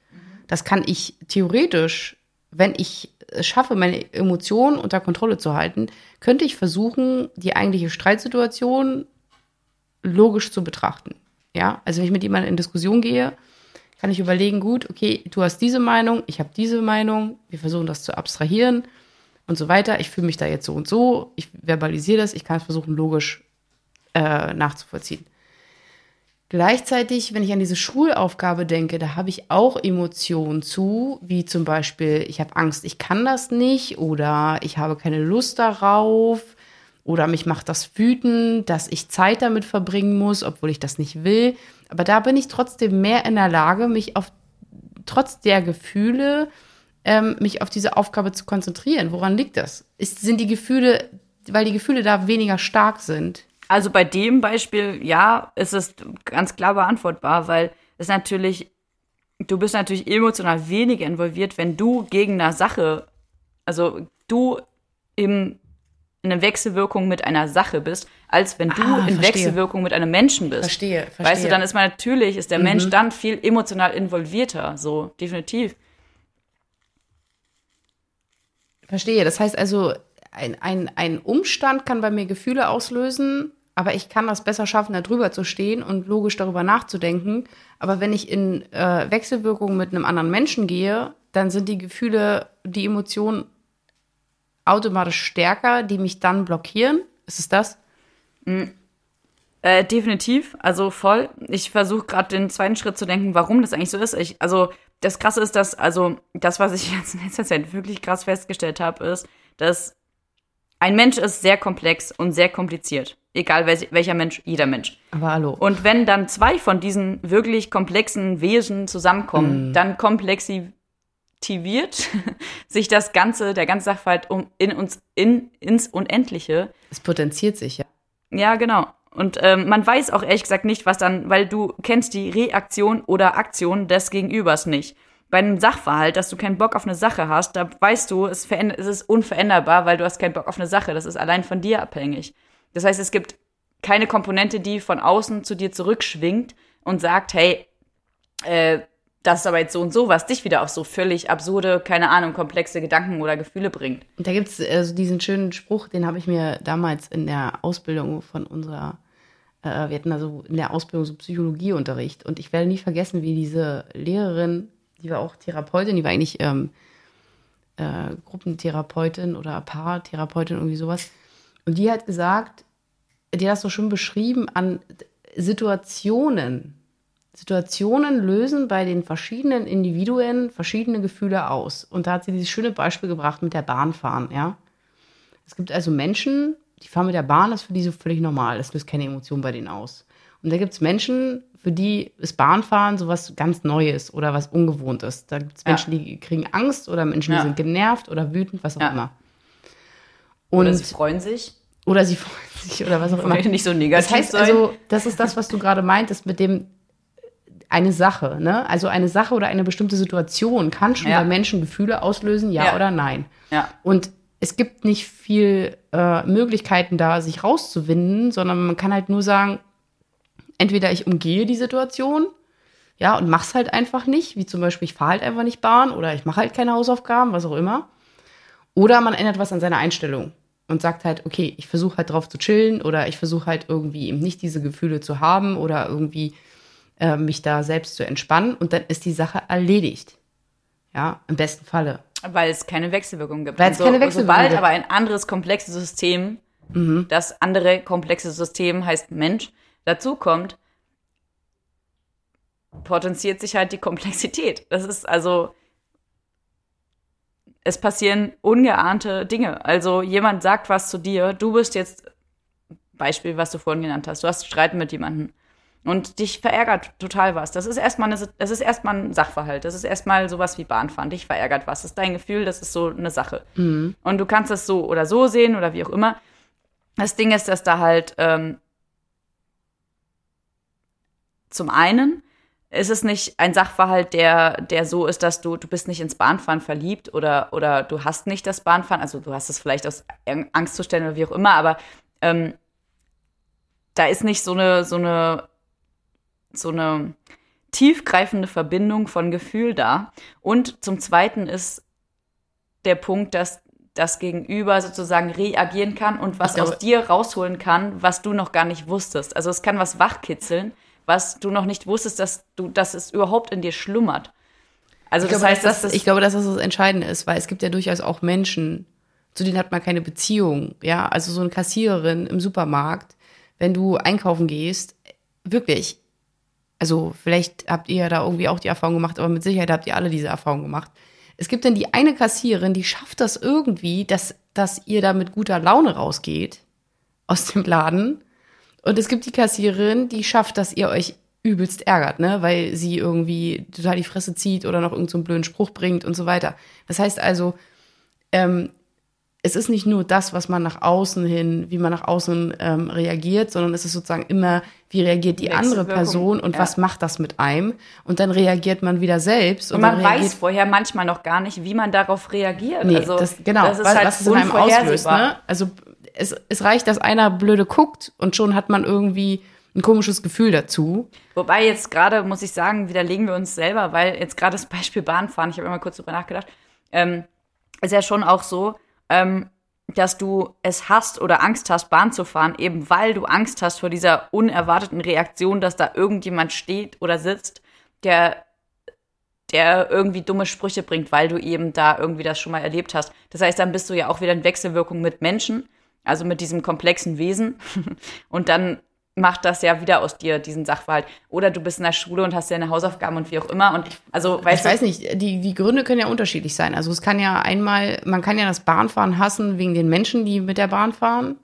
Das kann ich theoretisch, wenn ich schaffe, meine Emotionen unter Kontrolle zu halten, könnte ich versuchen, die eigentliche Streitsituation logisch zu betrachten. Ja, also wenn ich mit jemandem in Diskussion gehe, kann ich überlegen, gut, okay, du hast diese Meinung, ich habe diese Meinung, wir versuchen das zu abstrahieren und so weiter. Ich fühle mich da jetzt so und so, ich verbalisiere das, ich kann es versuchen, logisch äh, nachzuvollziehen. Gleichzeitig, wenn ich an diese Schulaufgabe denke, da habe ich auch Emotionen zu, wie zum Beispiel, ich habe Angst, ich kann das nicht oder ich habe keine Lust darauf oder mich macht das wütend, dass ich Zeit damit verbringen muss, obwohl ich das nicht will. Aber da bin ich trotzdem mehr in der Lage, mich auf, trotz der Gefühle, ähm, mich auf diese Aufgabe zu konzentrieren. Woran liegt das? Ist, sind die Gefühle, weil die Gefühle da weniger stark sind? Also bei dem Beispiel, ja, ist es ganz klar beantwortbar, weil es natürlich, du bist natürlich emotional weniger involviert, wenn du gegen eine Sache, also du im, in einer Wechselwirkung mit einer Sache bist, als wenn du Ah, in verstehe. Wechselwirkung mit einem Menschen bist. Verstehe, verstehe. Weißt du, dann ist man natürlich, ist der Mensch dann viel emotional involvierter, so, definitiv. Verstehe. Das heißt also, ein, ein, ein Umstand kann bei mir Gefühle auslösen, aber ich kann das besser schaffen, da drüber zu stehen und logisch darüber nachzudenken. Aber wenn ich in äh, Wechselwirkung mit einem anderen Menschen gehe, dann sind die Gefühle, die Emotionen automatisch stärker, die mich dann blockieren. Ist es das? Äh, definitiv, also voll. Ich versuche gerade den zweiten Schritt zu denken, warum das eigentlich so ist. Ich, also das Krasse ist, dass, also das, was ich jetzt in letzter Zeit wirklich krass festgestellt habe, ist, dass ein Mensch ist sehr komplex und sehr kompliziert. Egal welch, welcher Mensch, jeder Mensch. Aber hallo. Und wenn dann zwei von diesen wirklich komplexen Wesen zusammenkommen, dann komplexitiviert sich das Ganze, der ganze Sachverhalt um in uns in ins Unendliche. es potenziert sich ja. Ja, genau. Und ähm, man weiß auch ehrlich gesagt nicht, was dann, weil du kennst die Reaktion oder Aktion des Gegenübers nicht. Bei einem Sachverhalt, dass du keinen Bock auf eine Sache hast, da weißt du, es, es ist unveränderbar, weil du hast keinen Bock auf eine Sache. Das ist allein von dir abhängig. Das heißt, es gibt keine Komponente, die von außen zu dir zurückschwingt und sagt, hey, äh, das ist aber jetzt so und so, was dich wieder auf so völlig absurde, keine Ahnung, komplexe Gedanken oder Gefühle bringt. Und da gibt es also diesen schönen Spruch, den habe ich mir damals in der Ausbildung von unserer, äh, wir hatten also in der Ausbildung so Psychologieunterricht. Und ich werde nie vergessen, wie diese Lehrerin, die war auch Therapeutin, die war eigentlich ähm, äh, Gruppentherapeutin oder Paartherapeutin, irgendwie sowas. Und die hat gesagt, die hat das so schön beschrieben an Situationen. Situationen lösen bei den verschiedenen Individuen verschiedene Gefühle aus. Und da hat sie dieses schöne Beispiel gebracht mit der Bahnfahren, ja. Es gibt also Menschen, die fahren mit der Bahn, das ist für die so völlig normal. Das löst keine Emotion bei denen aus. Und da gibt es Menschen, für die ist Bahnfahren sowas ganz Neues oder was Ungewohntes. Da gibt es Ja. Menschen, die kriegen Angst oder Menschen, die Ja. sind genervt oder wütend, was auch Ja. immer. Oder Und, sie freuen sich. oder sie freuen sich oder was auch immer. Nicht so negativ Das heißt sein. also, das ist das, was du gerade meintest mit dem eine Sache, ne? Also eine Sache oder eine bestimmte Situation kann schon Ja. bei Menschen Gefühle auslösen, ja, Ja. oder nein. ja. Und es gibt nicht viel äh, Möglichkeiten da, sich rauszuwinden, sondern man kann halt nur sagen, entweder ich umgehe die Situation, ja, und mach's halt einfach nicht, wie zum Beispiel, ich fahre halt einfach nicht Bahn oder ich mache halt keine Hausaufgaben, was auch immer. Oder man ändert was an seiner Einstellung und sagt halt, okay, ich versuche halt drauf zu chillen oder ich versuche halt irgendwie eben nicht diese Gefühle zu haben oder irgendwie äh, mich da selbst zu entspannen und dann ist die Sache erledigt. Ja, im besten Falle. Weil es keine Wechselwirkung gibt. Weil es Und keine Wechselwirkung Sobald gibt. aber ein anderes komplexes System, das andere komplexe System heißt Mensch, dazu kommt, potenziert sich halt die Komplexität. Das ist also, es passieren ungeahnte Dinge. Also jemand sagt was zu dir, du bist jetzt, Beispiel, was du vorhin genannt hast, du hast Streit mit jemandem und dich verärgert total was. Das ist erstmal eine, das ist erstmal ein Sachverhalt. Das ist erstmal sowas wie Bahnfahren. Dich verärgert was. Das ist dein Gefühl, das ist so eine Sache. Und du kannst das so oder so sehen oder wie auch immer. Das Ding ist, dass da halt ähm, zum einen ist es nicht ein Sachverhalt, der, der so ist, dass du, du bist nicht ins Bahnfahren verliebt oder, oder du hast nicht das Bahnfahren, also du hast es vielleicht aus Angstzuständen oder wie auch immer, aber ähm, da ist nicht so eine, so eine, so eine tiefgreifende Verbindung von Gefühl da. Und zum Zweiten ist der Punkt, dass das Gegenüber sozusagen reagieren kann und was aus dir rausholen kann, was du noch gar nicht wusstest. Also es kann was wachkitzeln, was du noch nicht wusstest, dass du, dass es überhaupt in dir schlummert. Also Ich das glaube, heißt, dass dass das, das, ich glaube, dass das das Entscheidende ist, weil es gibt ja durchaus auch Menschen, zu denen hat man keine Beziehung. Ja, also so eine Kassiererin im Supermarkt, wenn du einkaufen gehst, wirklich. Also vielleicht habt ihr ja da irgendwie auch die Erfahrung gemacht, aber mit Sicherheit habt ihr alle diese Erfahrung gemacht. Es gibt dann die eine Kassiererin, die schafft das irgendwie, dass, dass ihr da mit guter Laune rausgeht aus dem Laden. Und es gibt die Kassiererin, die schafft, dass ihr euch übelst ärgert, ne, weil sie irgendwie total die Fresse zieht oder noch irgendeinen so einen blöden Spruch bringt und so weiter. Das heißt also, ähm, es ist nicht nur das, was man nach außen hin, wie man nach außen ähm, reagiert, sondern es ist sozusagen immer, wie reagiert die andere Person und ja. was macht das mit einem? Und dann reagiert man wieder selbst. und dann man weiß vorher manchmal noch gar nicht, wie man darauf reagiert. Nee, also, das, genau, das ist was, halt was es in einem auslöst. Ne? Also es, es reicht, dass einer blöde guckt und schon hat man irgendwie ein komisches Gefühl dazu. Wobei jetzt gerade, muss ich sagen, widerlegen wir uns selber, weil jetzt gerade das Beispiel Bahnfahren, ich habe immer kurz drüber nachgedacht, ähm, ist ja schon auch so, ähm, dass du es hast oder Angst hast, Bahn zu fahren, eben weil du Angst hast vor dieser unerwarteten Reaktion, dass da irgendjemand steht oder sitzt, der der irgendwie dumme Sprüche bringt, weil du eben da irgendwie das schon mal erlebt hast. Das heißt, dann bist du ja auch wieder in Wechselwirkung mit Menschen, also mit diesem komplexen Wesen. Und dann macht das ja wieder aus dir diesen Sachverhalt. Oder du bist in der Schule und hast ja eine Hausaufgaben und wie auch immer. Und also, weißt ich du, weiß nicht, die, die Gründe können ja unterschiedlich sein. Also es kann ja einmal, man kann ja das Bahnfahren hassen wegen den Menschen, die mit der Bahn fahren.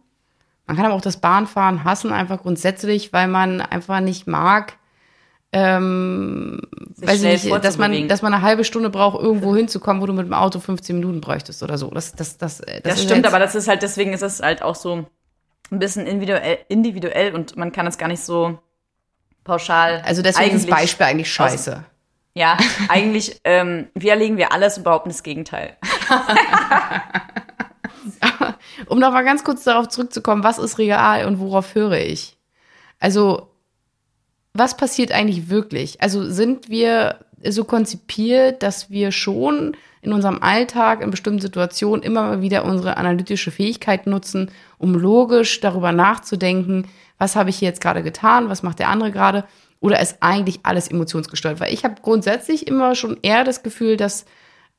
Man kann aber auch das Bahnfahren hassen, einfach grundsätzlich, weil man einfach nicht mag, ähm, weiß ich nicht, dass man, dass man eine halbe Stunde braucht, irgendwo hinzukommen, wo du mit dem Auto 15 Minuten bräuchtest oder so. Das, das, das, das, das stimmt, aber das ist halt, deswegen ist es halt auch so ein bisschen individuell, individuell und man kann es gar nicht so pauschal. Also deswegen ist das Beispiel eigentlich scheiße. Aus, ja, eigentlich, ähm, wie erlegen wir alles und behaupten das Gegenteil. um noch mal ganz kurz darauf zurückzukommen, was ist real und worauf höre ich? Also, was passiert eigentlich wirklich? Also sind wir so konzipiert, dass wir schon in unserem Alltag in bestimmten Situationen immer wieder unsere analytische Fähigkeit nutzen, um logisch darüber nachzudenken, was habe ich hier jetzt gerade getan, was macht der andere gerade, oder ist eigentlich alles emotionsgesteuert? Weil ich habe grundsätzlich immer schon eher das Gefühl, dass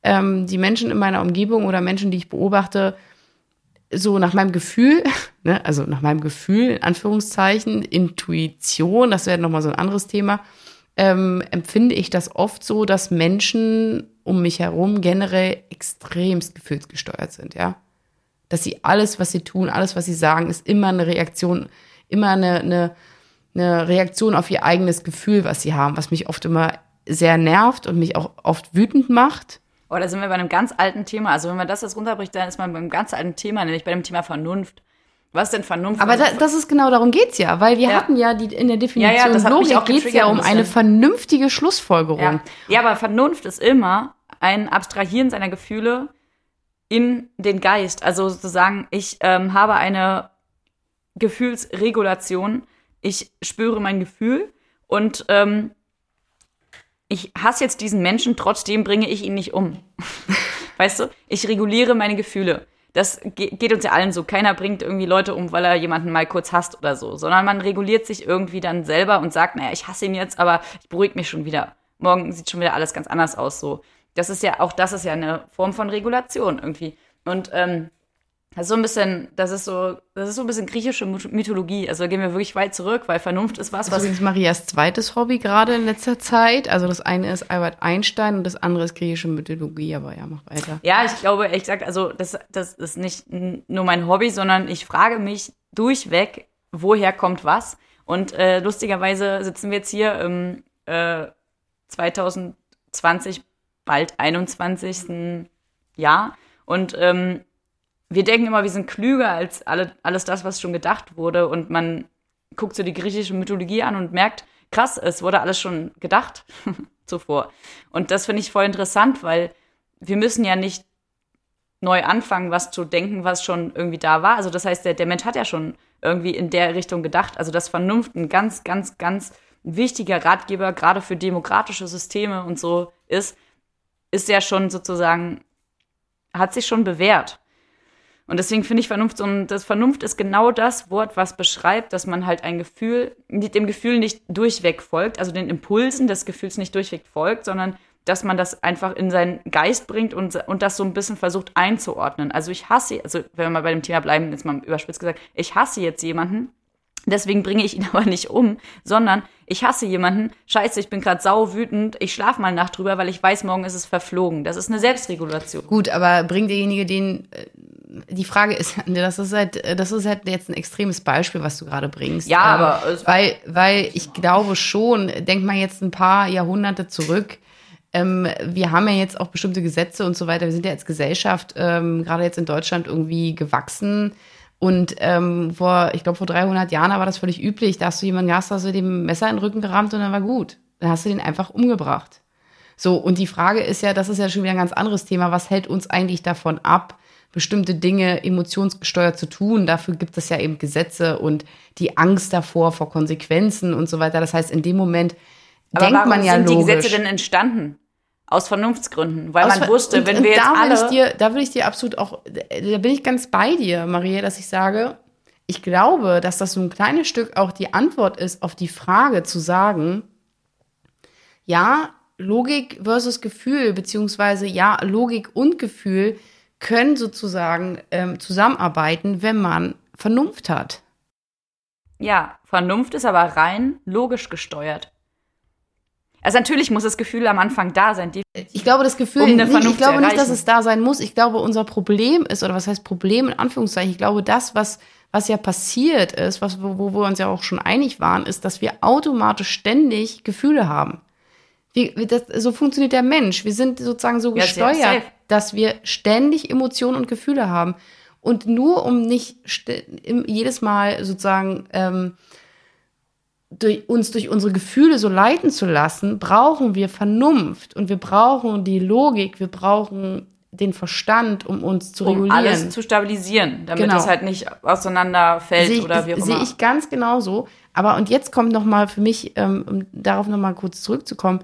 ähm, die Menschen in meiner Umgebung oder Menschen, die ich beobachte, so nach meinem Gefühl, ne, also nach meinem Gefühl, in Anführungszeichen, Intuition, das wäre nochmal so ein anderes Thema, ähm, empfinde ich das oft so, dass Menschen um mich herum generell extremst gefühlsgesteuert sind, ja. Dass sie alles, was sie tun, alles, was sie sagen, ist immer eine Reaktion, immer eine, eine, eine Reaktion auf ihr eigenes Gefühl, was sie haben, was mich oft immer sehr nervt und mich auch oft wütend macht. Oh, da sind wir bei einem ganz alten Thema. Also wenn man das jetzt runterbricht, dann ist man beim ganz alten Thema, nämlich bei dem Thema Vernunft. Was ist denn Vernunft? Aber da, das ist genau darum geht's ja, weil wir ja. hatten ja die in der Definition ja, ja, Logik geht's ja um eine vernünftige Schlussfolgerung. Ja. ja, aber Vernunft ist immer ein Abstrahieren seiner Gefühle in den Geist. Also sozusagen, ich ähm, habe eine Gefühlsregulation, ich spüre mein Gefühl und ähm, ich hasse jetzt diesen Menschen, trotzdem bringe ich ihn nicht um. weißt du? Ich reguliere meine Gefühle das geht uns ja allen so. Keiner bringt irgendwie Leute um, weil er jemanden mal kurz hasst oder so, sondern man reguliert sich irgendwie dann selber und sagt, naja, ich hasse ihn jetzt, aber ich beruhige mich schon wieder. Morgen sieht schon wieder alles ganz anders aus. So, das ist ja auch das ist ja eine Form von Regulation irgendwie. Und ähm, das ist so ein bisschen, das ist so, das ist so ein bisschen griechische Mythologie. Also gehen wir wirklich weit zurück, weil Vernunft ist was, was. Das ist Marias zweites Hobby gerade in letzter Zeit. Also das eine ist Albert Einstein und das andere ist griechische Mythologie, aber ja, mach weiter. Ja, ich glaube, ehrlich gesagt, also das, das ist nicht nur mein Hobby, sondern ich frage mich durchweg, woher kommt was. Und äh, lustigerweise sitzen wir jetzt hier im äh, 2020, bald 21. Jahr. Und ähm, wir denken immer, wir sind klüger als alle, alles das, was schon gedacht wurde. Und man guckt so die griechische Mythologie an und merkt, krass, es wurde alles schon gedacht zuvor. Und das finde ich voll interessant, weil wir müssen ja nicht neu anfangen, was zu denken, was schon irgendwie da war. Also das heißt, der, der Mensch hat ja schon irgendwie in der Richtung gedacht. Also dass Vernunft ein ganz, ganz, ganz wichtiger Ratgeber gerade für demokratische Systeme und so ist, ist ja schon sozusagen, hat sich schon bewährt. Und deswegen finde ich Vernunft so das Vernunft ist genau das Wort, was beschreibt, dass man halt ein Gefühl, dem Gefühl nicht durchweg folgt, also den Impulsen des Gefühls nicht durchweg folgt, sondern dass man das einfach in seinen Geist bringt und, und das so ein bisschen versucht einzuordnen. Also ich hasse, also wenn wir mal bei dem Thema bleiben, jetzt mal überspitzt gesagt, ich hasse jetzt jemanden, Deswegen bringe ich ihn aber nicht um, sondern ich hasse jemanden. Scheiße, ich bin gerade sau wütend. Ich schlafe mal Nacht drüber, weil ich weiß, morgen ist es verflogen. Das ist eine Selbstregulation. Gut, aber bringt derjenige den äh, die Frage ist, das ist halt, das ist halt jetzt ein extremes Beispiel, was du gerade bringst. Ja, ähm, aber weil, weil ich glaube schon, denk mal jetzt ein paar Jahrhunderte zurück. Ähm, wir haben ja jetzt auch bestimmte Gesetze und so weiter. Wir sind ja als Gesellschaft ähm, gerade jetzt in Deutschland irgendwie gewachsen. Und ähm, vor, ich glaube, vor 300 Jahren war das völlig üblich. Da hast du jemanden hast, hast du dem Messer in den Rücken gerammt und dann war gut. Dann hast du den einfach umgebracht. So, und die Frage ist ja, das ist ja schon wieder ein ganz anderes Thema. Was hält uns eigentlich davon ab, bestimmte Dinge emotionsgesteuert zu tun. Dafür gibt es ja eben Gesetze und die Angst davor, vor Konsequenzen und so weiter. Das heißt, in dem Moment Aber denkt man ja sind logisch. die Gesetze denn entstanden? Aus Vernunftsgründen, weil Aus man wusste, und, wenn und wir jetzt da alle. Ich dir, da will ich dir absolut auch, da bin ich ganz bei dir, Maria, dass ich sage, ich glaube, dass das so ein kleines Stück auch die Antwort ist auf die Frage zu sagen, ja, Logik versus Gefühl, beziehungsweise ja, Logik und Gefühl können sozusagen ähm, zusammenarbeiten, wenn man Vernunft hat. Ja, Vernunft ist aber rein logisch gesteuert. Also natürlich muss das Gefühl am Anfang da sein. Ich glaube, das Gefühl, Um eine nee, Vernunft ich glaube nicht, dass es da sein muss. Ich glaube, unser Problem ist, oder was heißt Problem in Anführungszeichen, ich glaube, das, was, was ja passiert ist, was, wo, wo wir uns ja auch schon einig waren, ist, dass wir automatisch ständig Gefühle haben. Wie, wie das, so funktioniert der Mensch. Wir sind sozusagen so Ja, gesteuert. Dass wir ständig Emotionen und Gefühle haben. Und nur um nicht jedes Mal sozusagen ähm, durch, uns durch unsere Gefühle so leiten zu lassen, brauchen wir Vernunft und wir brauchen die Logik, wir brauchen den Verstand, um uns zu um regulieren. alles zu stabilisieren, damit Genau. es halt nicht auseinanderfällt Sehe ich, oder wie auch sehe immer. ich ganz genauso. Aber und jetzt kommt noch mal für mich, ähm, um darauf noch mal kurz zurückzukommen,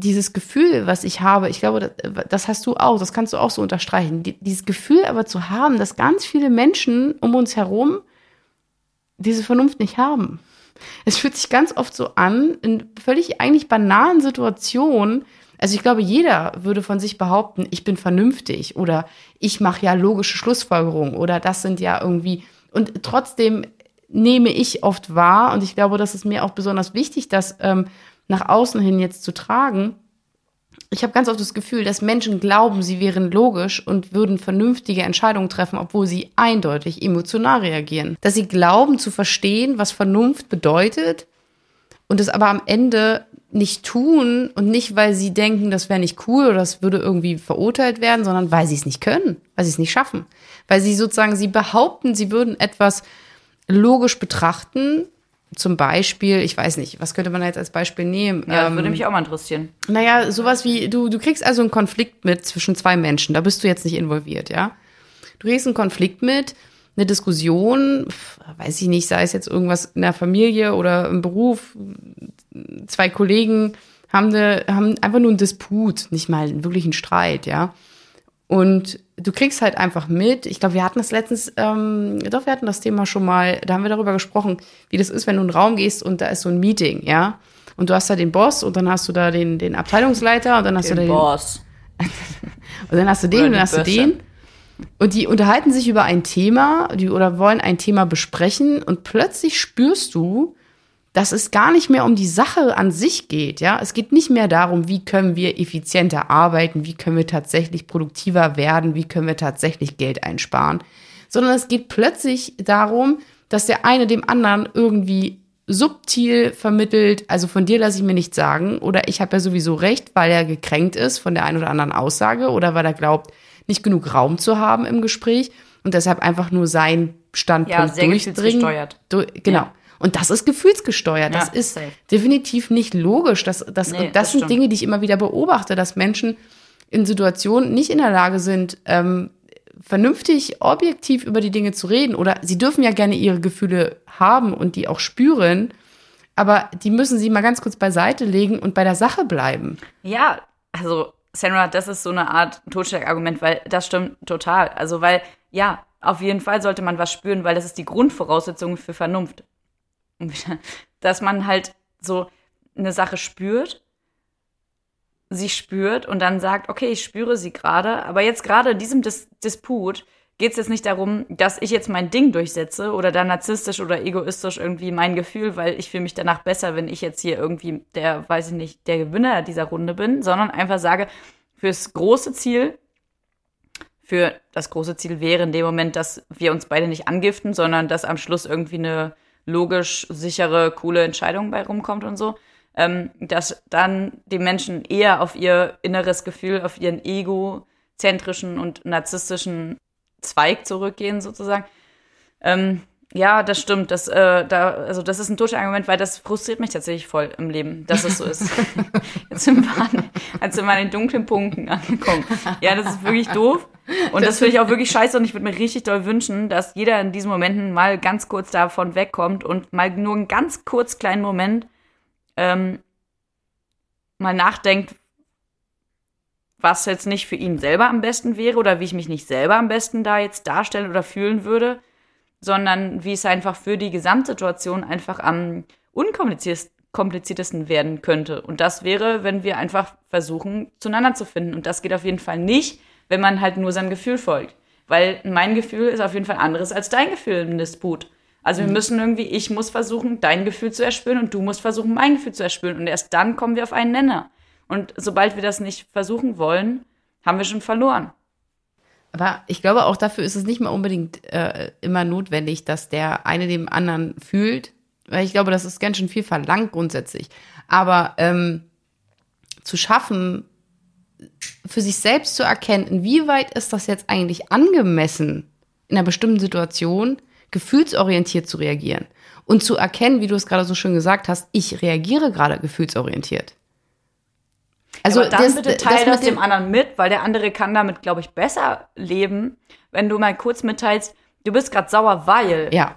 dieses Gefühl, was ich habe, ich glaube, das, das hast du auch, das kannst du auch so unterstreichen. Die, dieses Gefühl aber zu haben, dass ganz viele Menschen um uns herum diese Vernunft nicht haben. Es fühlt sich ganz oft so an, in völlig eigentlich banalen Situationen. Also ich glaube, jeder würde von sich behaupten, ich bin vernünftig oder ich mache ja logische Schlussfolgerungen oder das sind ja irgendwie. Und trotzdem nehme ich oft wahr und ich glaube, das ist mir auch besonders wichtig, das ähm, nach außen hin jetzt zu tragen. Ich habe ganz oft das Gefühl, dass Menschen glauben, sie wären logisch und würden vernünftige Entscheidungen treffen, obwohl sie eindeutig emotional reagieren. Dass sie glauben zu verstehen, was Vernunft bedeutet und es aber am Ende nicht tun und nicht, weil sie denken, das wäre nicht cool oder das würde irgendwie verurteilt werden, sondern weil sie es nicht können, weil sie es nicht schaffen. Weil sie sozusagen, sie behaupten, sie würden etwas logisch betrachten. Zum Beispiel, ich weiß nicht, was könnte man jetzt als Beispiel nehmen? ja, Ähm, würde mich auch mal interessieren. naja, sowas wie, du, du kriegst also einen Konflikt mit zwischen zwei Menschen, da bist du jetzt nicht involviert, ja? Du kriegst einen Konflikt mit, eine Diskussion, weiß ich nicht, sei es jetzt irgendwas in der Familie oder im Beruf, zwei Kollegen haben, eine, haben einfach nur einen Disput, nicht mal wirklich einen Streit, ja? Und du kriegst halt einfach mit, ich glaube, wir hatten das letztens, ähm, doch, wir hatten das Thema schon mal, da haben wir darüber gesprochen, wie das ist, wenn du in einen Raum gehst und da ist so ein Meeting, ja? Und du hast da den Boss und dann hast du da den, den Abteilungsleiter und dann hast du da Den den, Boss. und dann hast du den und dann hast du Bösse. den. Und die unterhalten sich über ein Thema die, oder wollen ein Thema besprechen und plötzlich spürst du, dass es gar nicht mehr um die Sache an sich geht, ja. Es geht nicht mehr darum, wie können wir effizienter arbeiten, wie können wir tatsächlich produktiver werden, wie können wir tatsächlich Geld einsparen, sondern es geht plötzlich darum, dass der eine dem anderen irgendwie subtil vermittelt, also von dir lasse ich mir nichts sagen oder ich habe ja sowieso recht, weil er gekränkt ist von der einen oder anderen Aussage oder weil er glaubt, nicht genug Raum zu haben im Gespräch und deshalb einfach nur seinen Standpunkt Ja, sehr durchdringen. Du, genau. Ja. Und das ist gefühlsgesteuert. Das Ja, ist safe. definitiv nicht logisch. Das, das, Nee, und das, das sind stimmt. Dinge, die ich immer wieder beobachte, dass Menschen in Situationen nicht in der Lage sind, ähm, vernünftig, objektiv über die Dinge zu reden. Oder sie dürfen ja gerne ihre Gefühle haben und die auch spüren, aber die müssen sie mal ganz kurz beiseite legen und bei der Sache bleiben. Ja, also Sandra, das ist so eine Art Totschlagargument, weil das stimmt total. Also, weil, ja, auf jeden Fall sollte man was spüren, weil das ist die Grundvoraussetzung für Vernunft. Dass man halt so eine Sache spürt, sie spürt und dann sagt, okay, ich spüre sie gerade, aber jetzt gerade in diesem Dis Disput geht es jetzt nicht darum, dass ich jetzt mein Ding durchsetze oder da narzisstisch oder egoistisch irgendwie mein Gefühl, weil ich fühle mich danach besser, wenn ich jetzt hier irgendwie der, weiß ich nicht, der Gewinner dieser Runde bin, sondern einfach sage, fürs große Ziel, für das große Ziel wäre in dem Moment, dass wir uns beide nicht angiften, sondern dass am Schluss irgendwie eine logisch sichere, coole Entscheidung bei rumkommt und so, ähm, dass dann die Menschen eher auf ihr inneres Gefühl, auf ihren egozentrischen und narzisstischen Zweig zurückgehen sozusagen. Ähm, ja, das stimmt. Das, äh, da, also das ist ein Totschlagargument, weil das frustriert mich tatsächlich voll im Leben, dass es so ist. Jetzt sind wir an, jetzt sind wir an den dunklen Punkten angekommen. Ja, das ist wirklich doof. Und das, finde ich auch wirklich scheiße und ich würde mir richtig doll wünschen, dass jeder in diesen Momenten mal ganz kurz davon wegkommt und mal nur einen ganz kurz kleinen Moment ähm, mal nachdenkt, was jetzt nicht für ihn selber am besten wäre oder wie ich mich nicht selber am besten da jetzt darstellen oder fühlen würde, sondern wie es einfach für die Gesamtsituation einfach am unkompliziertesten werden könnte. Und das wäre, wenn wir einfach versuchen, zueinander zu finden. Und das geht auf jeden Fall nicht, wenn man halt nur seinem Gefühl folgt. Weil mein Gefühl ist auf jeden Fall anderes als dein Gefühl im Disput. Also wir mhm. müssen irgendwie, ich muss versuchen, dein Gefühl zu erspüren und du musst versuchen, mein Gefühl zu erspüren. Und erst dann kommen wir auf einen Nenner. Und sobald wir das nicht versuchen wollen, haben wir schon verloren. Aber ich glaube, auch dafür ist es nicht mal unbedingt äh, immer notwendig, dass der eine dem anderen fühlt. Weil ich glaube, das ist ganz schön viel verlangt grundsätzlich. Aber ähm, zu schaffen, für sich selbst zu erkennen, inwieweit ist das jetzt eigentlich angemessen, in einer bestimmten Situation gefühlsorientiert zu reagieren. Und zu erkennen, wie du es gerade so schön gesagt hast, ich reagiere gerade gefühlsorientiert. Also ja, dann das, bitte teil das, das dem anderen mit, weil der andere kann damit, glaube ich, besser leben, wenn du mal kurz mitteilst, du bist gerade sauer, weil. Ja.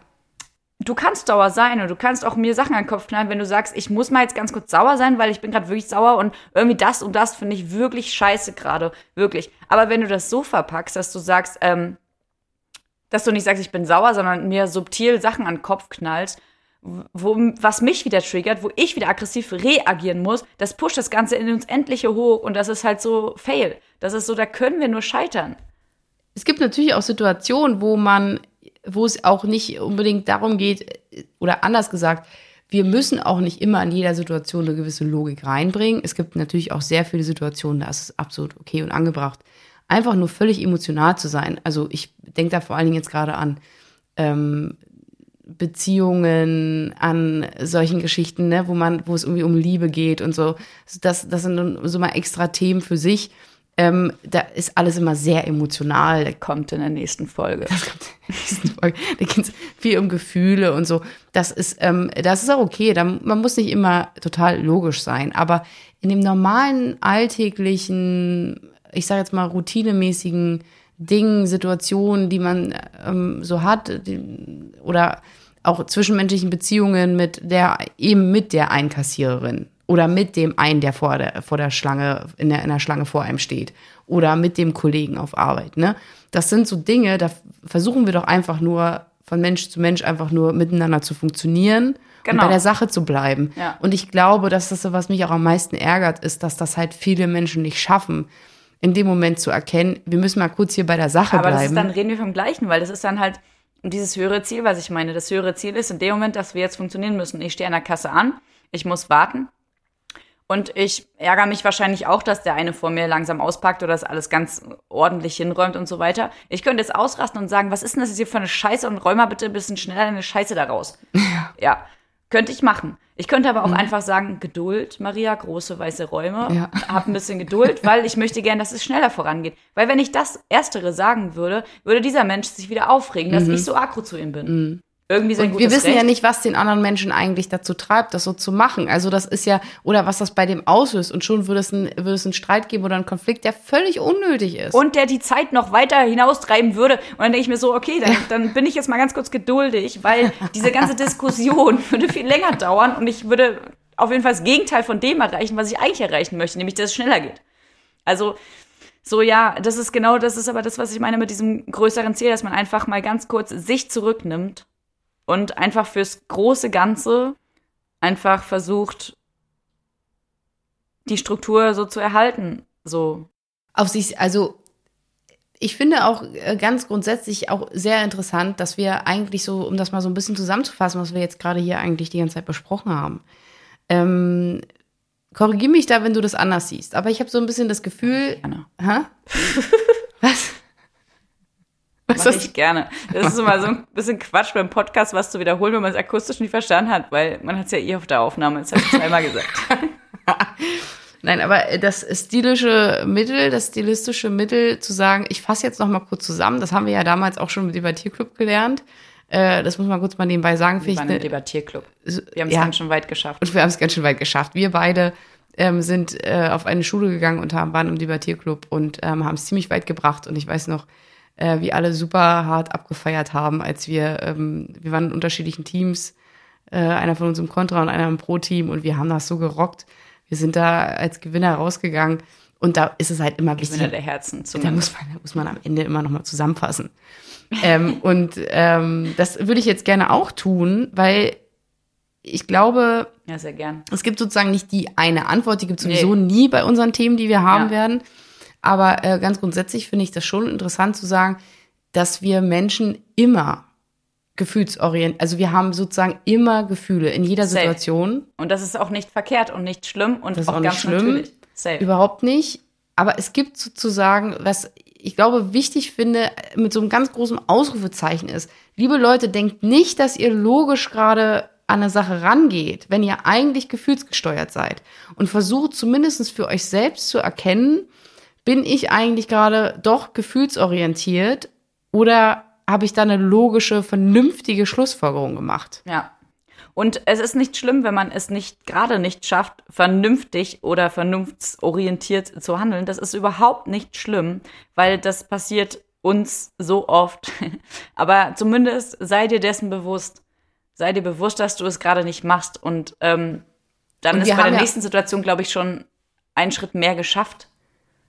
Du kannst sauer sein und du kannst auch mir Sachen an den Kopf knallen, wenn du sagst, ich muss mal jetzt ganz kurz sauer sein, weil ich bin gerade wirklich sauer und irgendwie das und das finde ich wirklich scheiße gerade, wirklich. Aber wenn du das so verpackst, dass du sagst, ähm, dass du nicht sagst, ich bin sauer, sondern mir subtil Sachen an den Kopf knallst, wo, was mich wieder triggert, wo ich wieder aggressiv reagieren muss, das pusht das Ganze in uns Endliche hoch und das ist halt so fail. Das ist so, da können wir nur scheitern. Es gibt natürlich auch Situationen, wo man, wo es auch nicht unbedingt darum geht, oder anders gesagt, wir müssen auch nicht immer in jeder Situation eine gewisse Logik reinbringen. Es gibt natürlich auch sehr viele Situationen, da ist es absolut okay und angebracht, einfach nur völlig emotional zu sein. Also ich denke da vor allen Dingen jetzt gerade an ähm, Beziehungen, an solchen Geschichten, ne, wo man, wo es irgendwie um Liebe geht und so. Das, das sind so mal extra Themen für sich. Ähm, da ist alles immer sehr emotional. Das kommt in der nächsten Folge. Das kommt in der nächsten Folge. Da geht es viel um Gefühle und so. Das ist, ähm, das ist auch okay. Da, man muss nicht immer total logisch sein. Aber in dem normalen, alltäglichen, ich sage jetzt mal routinemäßigen Dingen, Situationen, die man ähm, so hat, die, oder auch zwischenmenschlichen Beziehungen mit der, eben mit der Einkassiererin oder mit dem einen, der vor der, vor der Schlange, in der, in der Schlange vor einem steht oder mit dem Kollegen auf Arbeit, ne? Das sind so Dinge, da versuchen wir doch einfach nur von Mensch zu Mensch einfach nur miteinander zu funktionieren genau. und bei der Sache zu bleiben. Ja. Und ich glaube, dass das, was mich auch am meisten ärgert, ist, dass das halt viele Menschen nicht schaffen in dem Moment zu erkennen, wir müssen mal kurz hier bei der Sache Aber bleiben. Aber dann reden wir vom Gleichen, weil das ist dann halt dieses höhere Ziel, was ich meine. Das höhere Ziel ist in dem Moment, dass wir jetzt funktionieren müssen. Ich stehe an der Kasse an, ich muss warten. Und ich ärgere mich wahrscheinlich auch, dass der eine vor mir langsam auspackt oder das alles ganz ordentlich hinräumt und so weiter. Ich könnte jetzt ausrasten und sagen, was ist denn das hier für eine Scheiße und räum mal bitte ein bisschen schneller deine Scheiße da raus. Ja. Könnte ich machen. Ich könnte aber auch mhm. einfach sagen, Geduld, Maria, große weiße Räume. Ja. Hab ein bisschen Geduld, weil ich möchte gern, dass es schneller vorangeht. Weil wenn ich das Erstere sagen würde, würde dieser Mensch sich wieder aufregen, dass mhm. ich so aggro zu ihm bin. Mhm irgendwie sein und Wir wissen Recht. ja nicht, was den anderen Menschen eigentlich dazu treibt, das so zu machen. Also das ist ja, oder was das bei dem auslöst. Und schon würde es, ein, würde es einen Streit geben oder einen Konflikt, der völlig unnötig ist. Und der die Zeit noch weiter hinaustreiben würde. Und dann denke ich mir so, okay, dann, dann bin ich jetzt mal ganz kurz geduldig, weil diese ganze Diskussion würde viel länger dauern und ich würde auf jeden Fall das Gegenteil von dem erreichen, was ich eigentlich erreichen möchte, nämlich dass es schneller geht. Also so, ja, das ist genau, das ist aber das, was ich meine mit diesem größeren Ziel, dass man einfach mal ganz kurz sich zurücknimmt und einfach fürs große Ganze einfach versucht, die Struktur so zu erhalten. So. Auf sich, also ich finde auch äh, ganz grundsätzlich auch sehr interessant, dass wir eigentlich so, um das mal so ein bisschen zusammenzufassen, was wir jetzt gerade hier eigentlich die ganze Zeit besprochen haben. Ähm, Korrigiere mich da, wenn du das anders siehst. Aber ich habe so ein bisschen das Gefühl. Gerne. Hä? Was? Was Mach ich gerne. Das ist immer so ein bisschen Quatsch beim Podcast, was zu wiederholen, wenn man es akustisch nicht verstanden hat, weil man hat es ja eh auf der Aufnahme, das habe ich zweimal gesagt. Nein, aber das stilische Mittel, das stilistische Mittel zu sagen, ich fasse jetzt noch mal kurz zusammen, das haben wir ja damals auch schon im Debattierclub gelernt. Äh, das muss man kurz mal nebenbei sagen. Wir waren im Debattierclub. Wir haben es ja, ganz schön weit geschafft. Und wir haben es ganz schön weit geschafft. Wir beide ähm, sind äh, auf eine Schule gegangen und haben, waren im Debattierclub und ähm, haben es ziemlich weit gebracht. Und ich weiß noch, äh, wie alle super hart abgefeiert haben, als wir, ähm, wir waren in unterschiedlichen Teams, äh, einer von uns im Contra und einer im Pro-Team und wir haben das so gerockt. Wir sind da als Gewinner rausgegangen Und da ist es halt immer Gewinner wichtig. der Herzen Da zumindest. muss man, da muss man am Ende immer nochmal zusammenfassen. ähm, und ähm, das würde ich jetzt gerne auch tun, weil ich glaube, Ja, sehr gern. es gibt sozusagen nicht die eine Antwort, die gibt es sowieso Nee. nie bei unseren Themen, die wir haben Ja. werden. Aber äh, ganz grundsätzlich finde ich das schon interessant zu sagen, dass wir Menschen immer gefühlsorientiert, also wir haben sozusagen immer Gefühle in jeder Safe. Situation. Und das ist auch nicht verkehrt und nicht schlimm und Das ist auch, auch nicht ganz schlimm. natürlich. Safe. Überhaupt nicht. Aber es gibt sozusagen, was ich glaube wichtig finde, mit so einem ganz großen Ausrufezeichen ist. Liebe Leute, denkt nicht, dass ihr logisch gerade an eine Sache rangeht, wenn ihr eigentlich gefühlsgesteuert seid. Und versucht zumindest für euch selbst zu erkennen, bin ich eigentlich gerade doch gefühlsorientiert oder habe ich da eine logische, vernünftige Schlussfolgerung gemacht? Ja. Und es ist nicht schlimm, wenn man es nicht gerade nicht schafft, vernünftig oder vernunftsorientiert zu handeln. Das ist überhaupt nicht schlimm, weil das passiert uns so oft. Aber zumindest sei dir dessen bewusst. Sei dir bewusst, dass du es gerade nicht machst. Und ähm, dann Und ist bei der ja- nächsten Situation, glaube ich, schon ein Schritt mehr geschafft.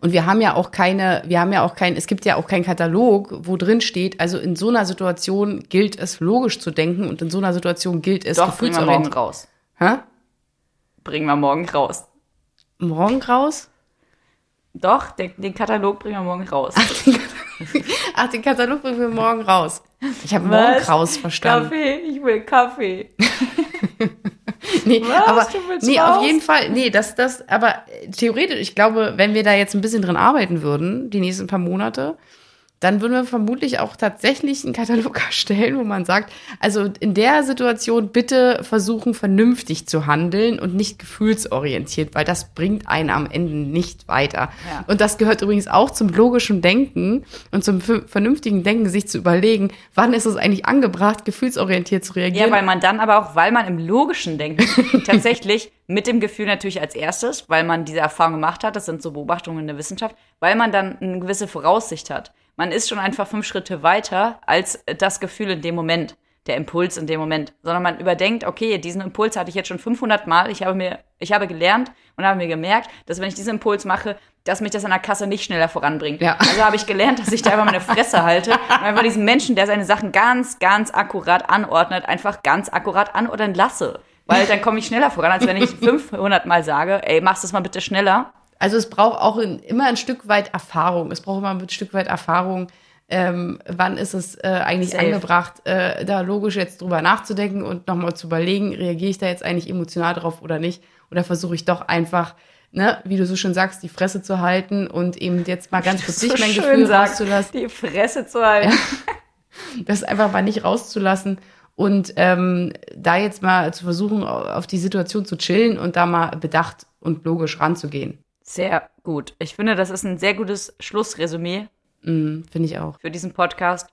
Und wir haben ja auch keine, wir haben ja auch kein, es gibt ja auch keinen Katalog, wo drin steht, also in so einer Situation gilt es logisch zu denken und in so einer Situation gilt es Doch, bringen wir morgen raus. Hä? Bringen wir morgen raus. Morgen raus? Doch, den, den Katalog bringen wir morgen raus. Ach, den Katalog bringen wir morgen raus. Ich habe morgen raus verstanden. Kaffee, ich will Kaffee. Nee, Was? aber nee, raus? auf jeden Fall, nee, das, das, aber theoretisch, ich glaube, wenn wir da jetzt ein bisschen drin arbeiten würden, die nächsten paar Monate, dann würden wir vermutlich auch tatsächlich einen Katalog erstellen, wo man sagt, also in der Situation bitte versuchen, vernünftig zu handeln und nicht gefühlsorientiert, weil das bringt einen am Ende nicht weiter. Ja. Und das gehört übrigens auch zum logischen Denken und zum vernünftigen Denken, sich zu überlegen, wann ist es eigentlich angebracht, gefühlsorientiert zu reagieren. Ja, weil man dann aber auch, weil man im logischen Denken tatsächlich mit dem Gefühl natürlich als erstes, weil man diese Erfahrung gemacht hat, das sind so Beobachtungen in der Wissenschaft, weil man dann eine gewisse Voraussicht hat. Man ist schon einfach fünf Schritte weiter als das Gefühl in dem Moment, der Impuls in dem Moment, sondern man überdenkt, okay, diesen Impuls hatte ich jetzt schon 500 Mal, ich habe mir, ich habe gelernt und habe mir gemerkt, dass wenn ich diesen Impuls mache, dass mich das an der Kasse nicht schneller voranbringt. Ja. Also habe ich gelernt, dass ich da einfach meine Fresse halte und einfach diesen Menschen, der seine Sachen ganz, ganz akkurat anordnet, einfach ganz akkurat anordnen lasse. Weil dann komme ich schneller voran, als wenn ich 500 Mal sage, ey, machst das mal bitte schneller. Also es braucht auch in, immer ein Stück weit Erfahrung. Es braucht immer ein Stück weit Erfahrung. Ähm, wann ist es äh, eigentlich Safe. angebracht, äh, da logisch jetzt drüber nachzudenken und nochmal zu überlegen, reagiere ich da jetzt eigentlich emotional drauf oder nicht? Oder versuche ich doch einfach, ne, wie du so schön sagst, die Fresse zu halten und eben jetzt mal ganz kurz nicht mein Gefühl rauszulassen, die Fresse zu halten. das einfach mal nicht rauszulassen und ähm, da jetzt mal zu versuchen, auf die Situation zu chillen und da mal bedacht und logisch ranzugehen. Sehr gut. Ich finde, das ist ein sehr gutes Schlussresümee Mm, Finde ich auch. für diesen Podcast.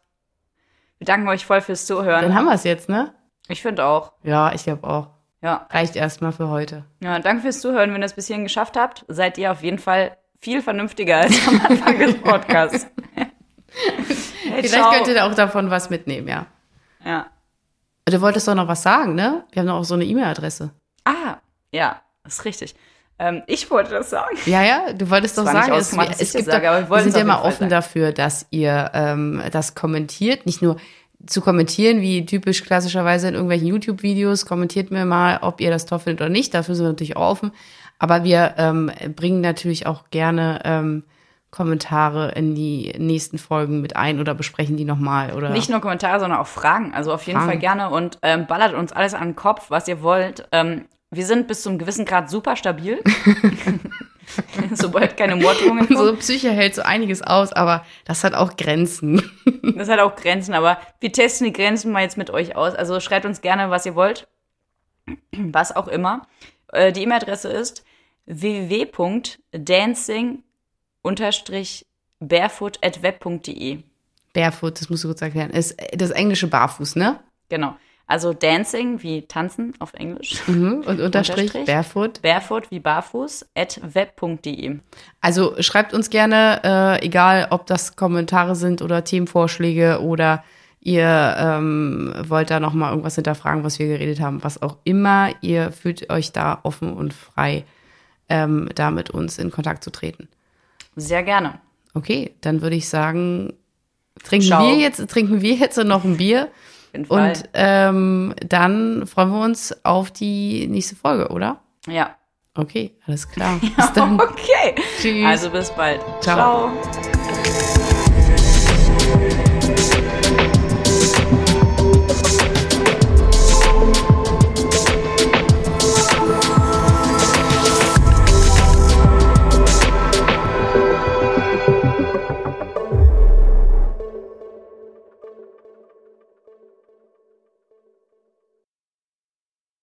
Wir danken euch voll fürs Zuhören. Dann haben wir es jetzt, ne? Ich finde auch. Ja, ich glaube auch. Ja. Reicht erstmal für heute. ja, danke fürs Zuhören. Wenn ihr es bis hierhin geschafft habt, seid ihr auf jeden Fall viel vernünftiger als am Anfang des Podcasts. hey, Vielleicht ciao. könnt ihr da auch davon was mitnehmen, ja. Ja. Du wolltest doch noch was sagen, ne? Wir haben doch auch so eine E-Mail-Adresse. Ah, ja, ist richtig. Ähm, ich wollte das sagen. Ja, ja, du wolltest doch war nicht sagen, es, es gibt das sage, doch, aber wir sind ja mal offen sagen. dafür, dass ihr ähm, das kommentiert. Nicht nur zu kommentieren, wie typisch klassischerweise in irgendwelchen YouTube-Videos. Kommentiert mir mal, ob ihr das toll findet oder nicht. Dafür sind wir natürlich auch offen. Aber wir ähm, bringen natürlich auch gerne ähm, Kommentare in die nächsten Folgen mit ein oder besprechen die nochmal. Oder Nicht nur Kommentare, sondern auch Fragen. Also auf jeden Fragen. Fall gerne und ähm, ballert uns alles an den Kopf, was ihr wollt. Ähm, wir sind bis zum gewissen Grad super stabil. Sobald keine Morddrohungen kommen. Unsere Psyche hält so einiges aus, aber das hat auch Grenzen. Das hat auch Grenzen, aber wir testen die Grenzen mal jetzt mit euch aus. Also schreibt uns gerne, was ihr wollt. Was auch immer. Äh, die E-Mail-Adresse ist www.dancing-barefoot.web.de. Barefoot, das musst du kurz erklären, ist das englische Barfuß, ne? Genau. Also Dancing wie tanzen auf Englisch. Mhm. Und Unterstrich, Unterstrich. Barefoot. Barefoot wie barfuß at web.de. Also schreibt uns gerne, äh, egal ob das Kommentare sind oder Themenvorschläge oder ihr ähm, wollt da noch mal irgendwas hinterfragen, was wir geredet haben, was auch immer, ihr fühlt euch da offen und frei, ähm, da mit uns in Kontakt zu treten. Sehr gerne. Okay, dann würde ich sagen, trinken Ciao. wir jetzt, trinken wir jetzt noch ein Bier. Und ähm, dann freuen wir uns auf die nächste Folge, oder? ja. Okay, alles klar. Bis dann. Okay. Tschüss. Also bis bald. Ciao. Ciao.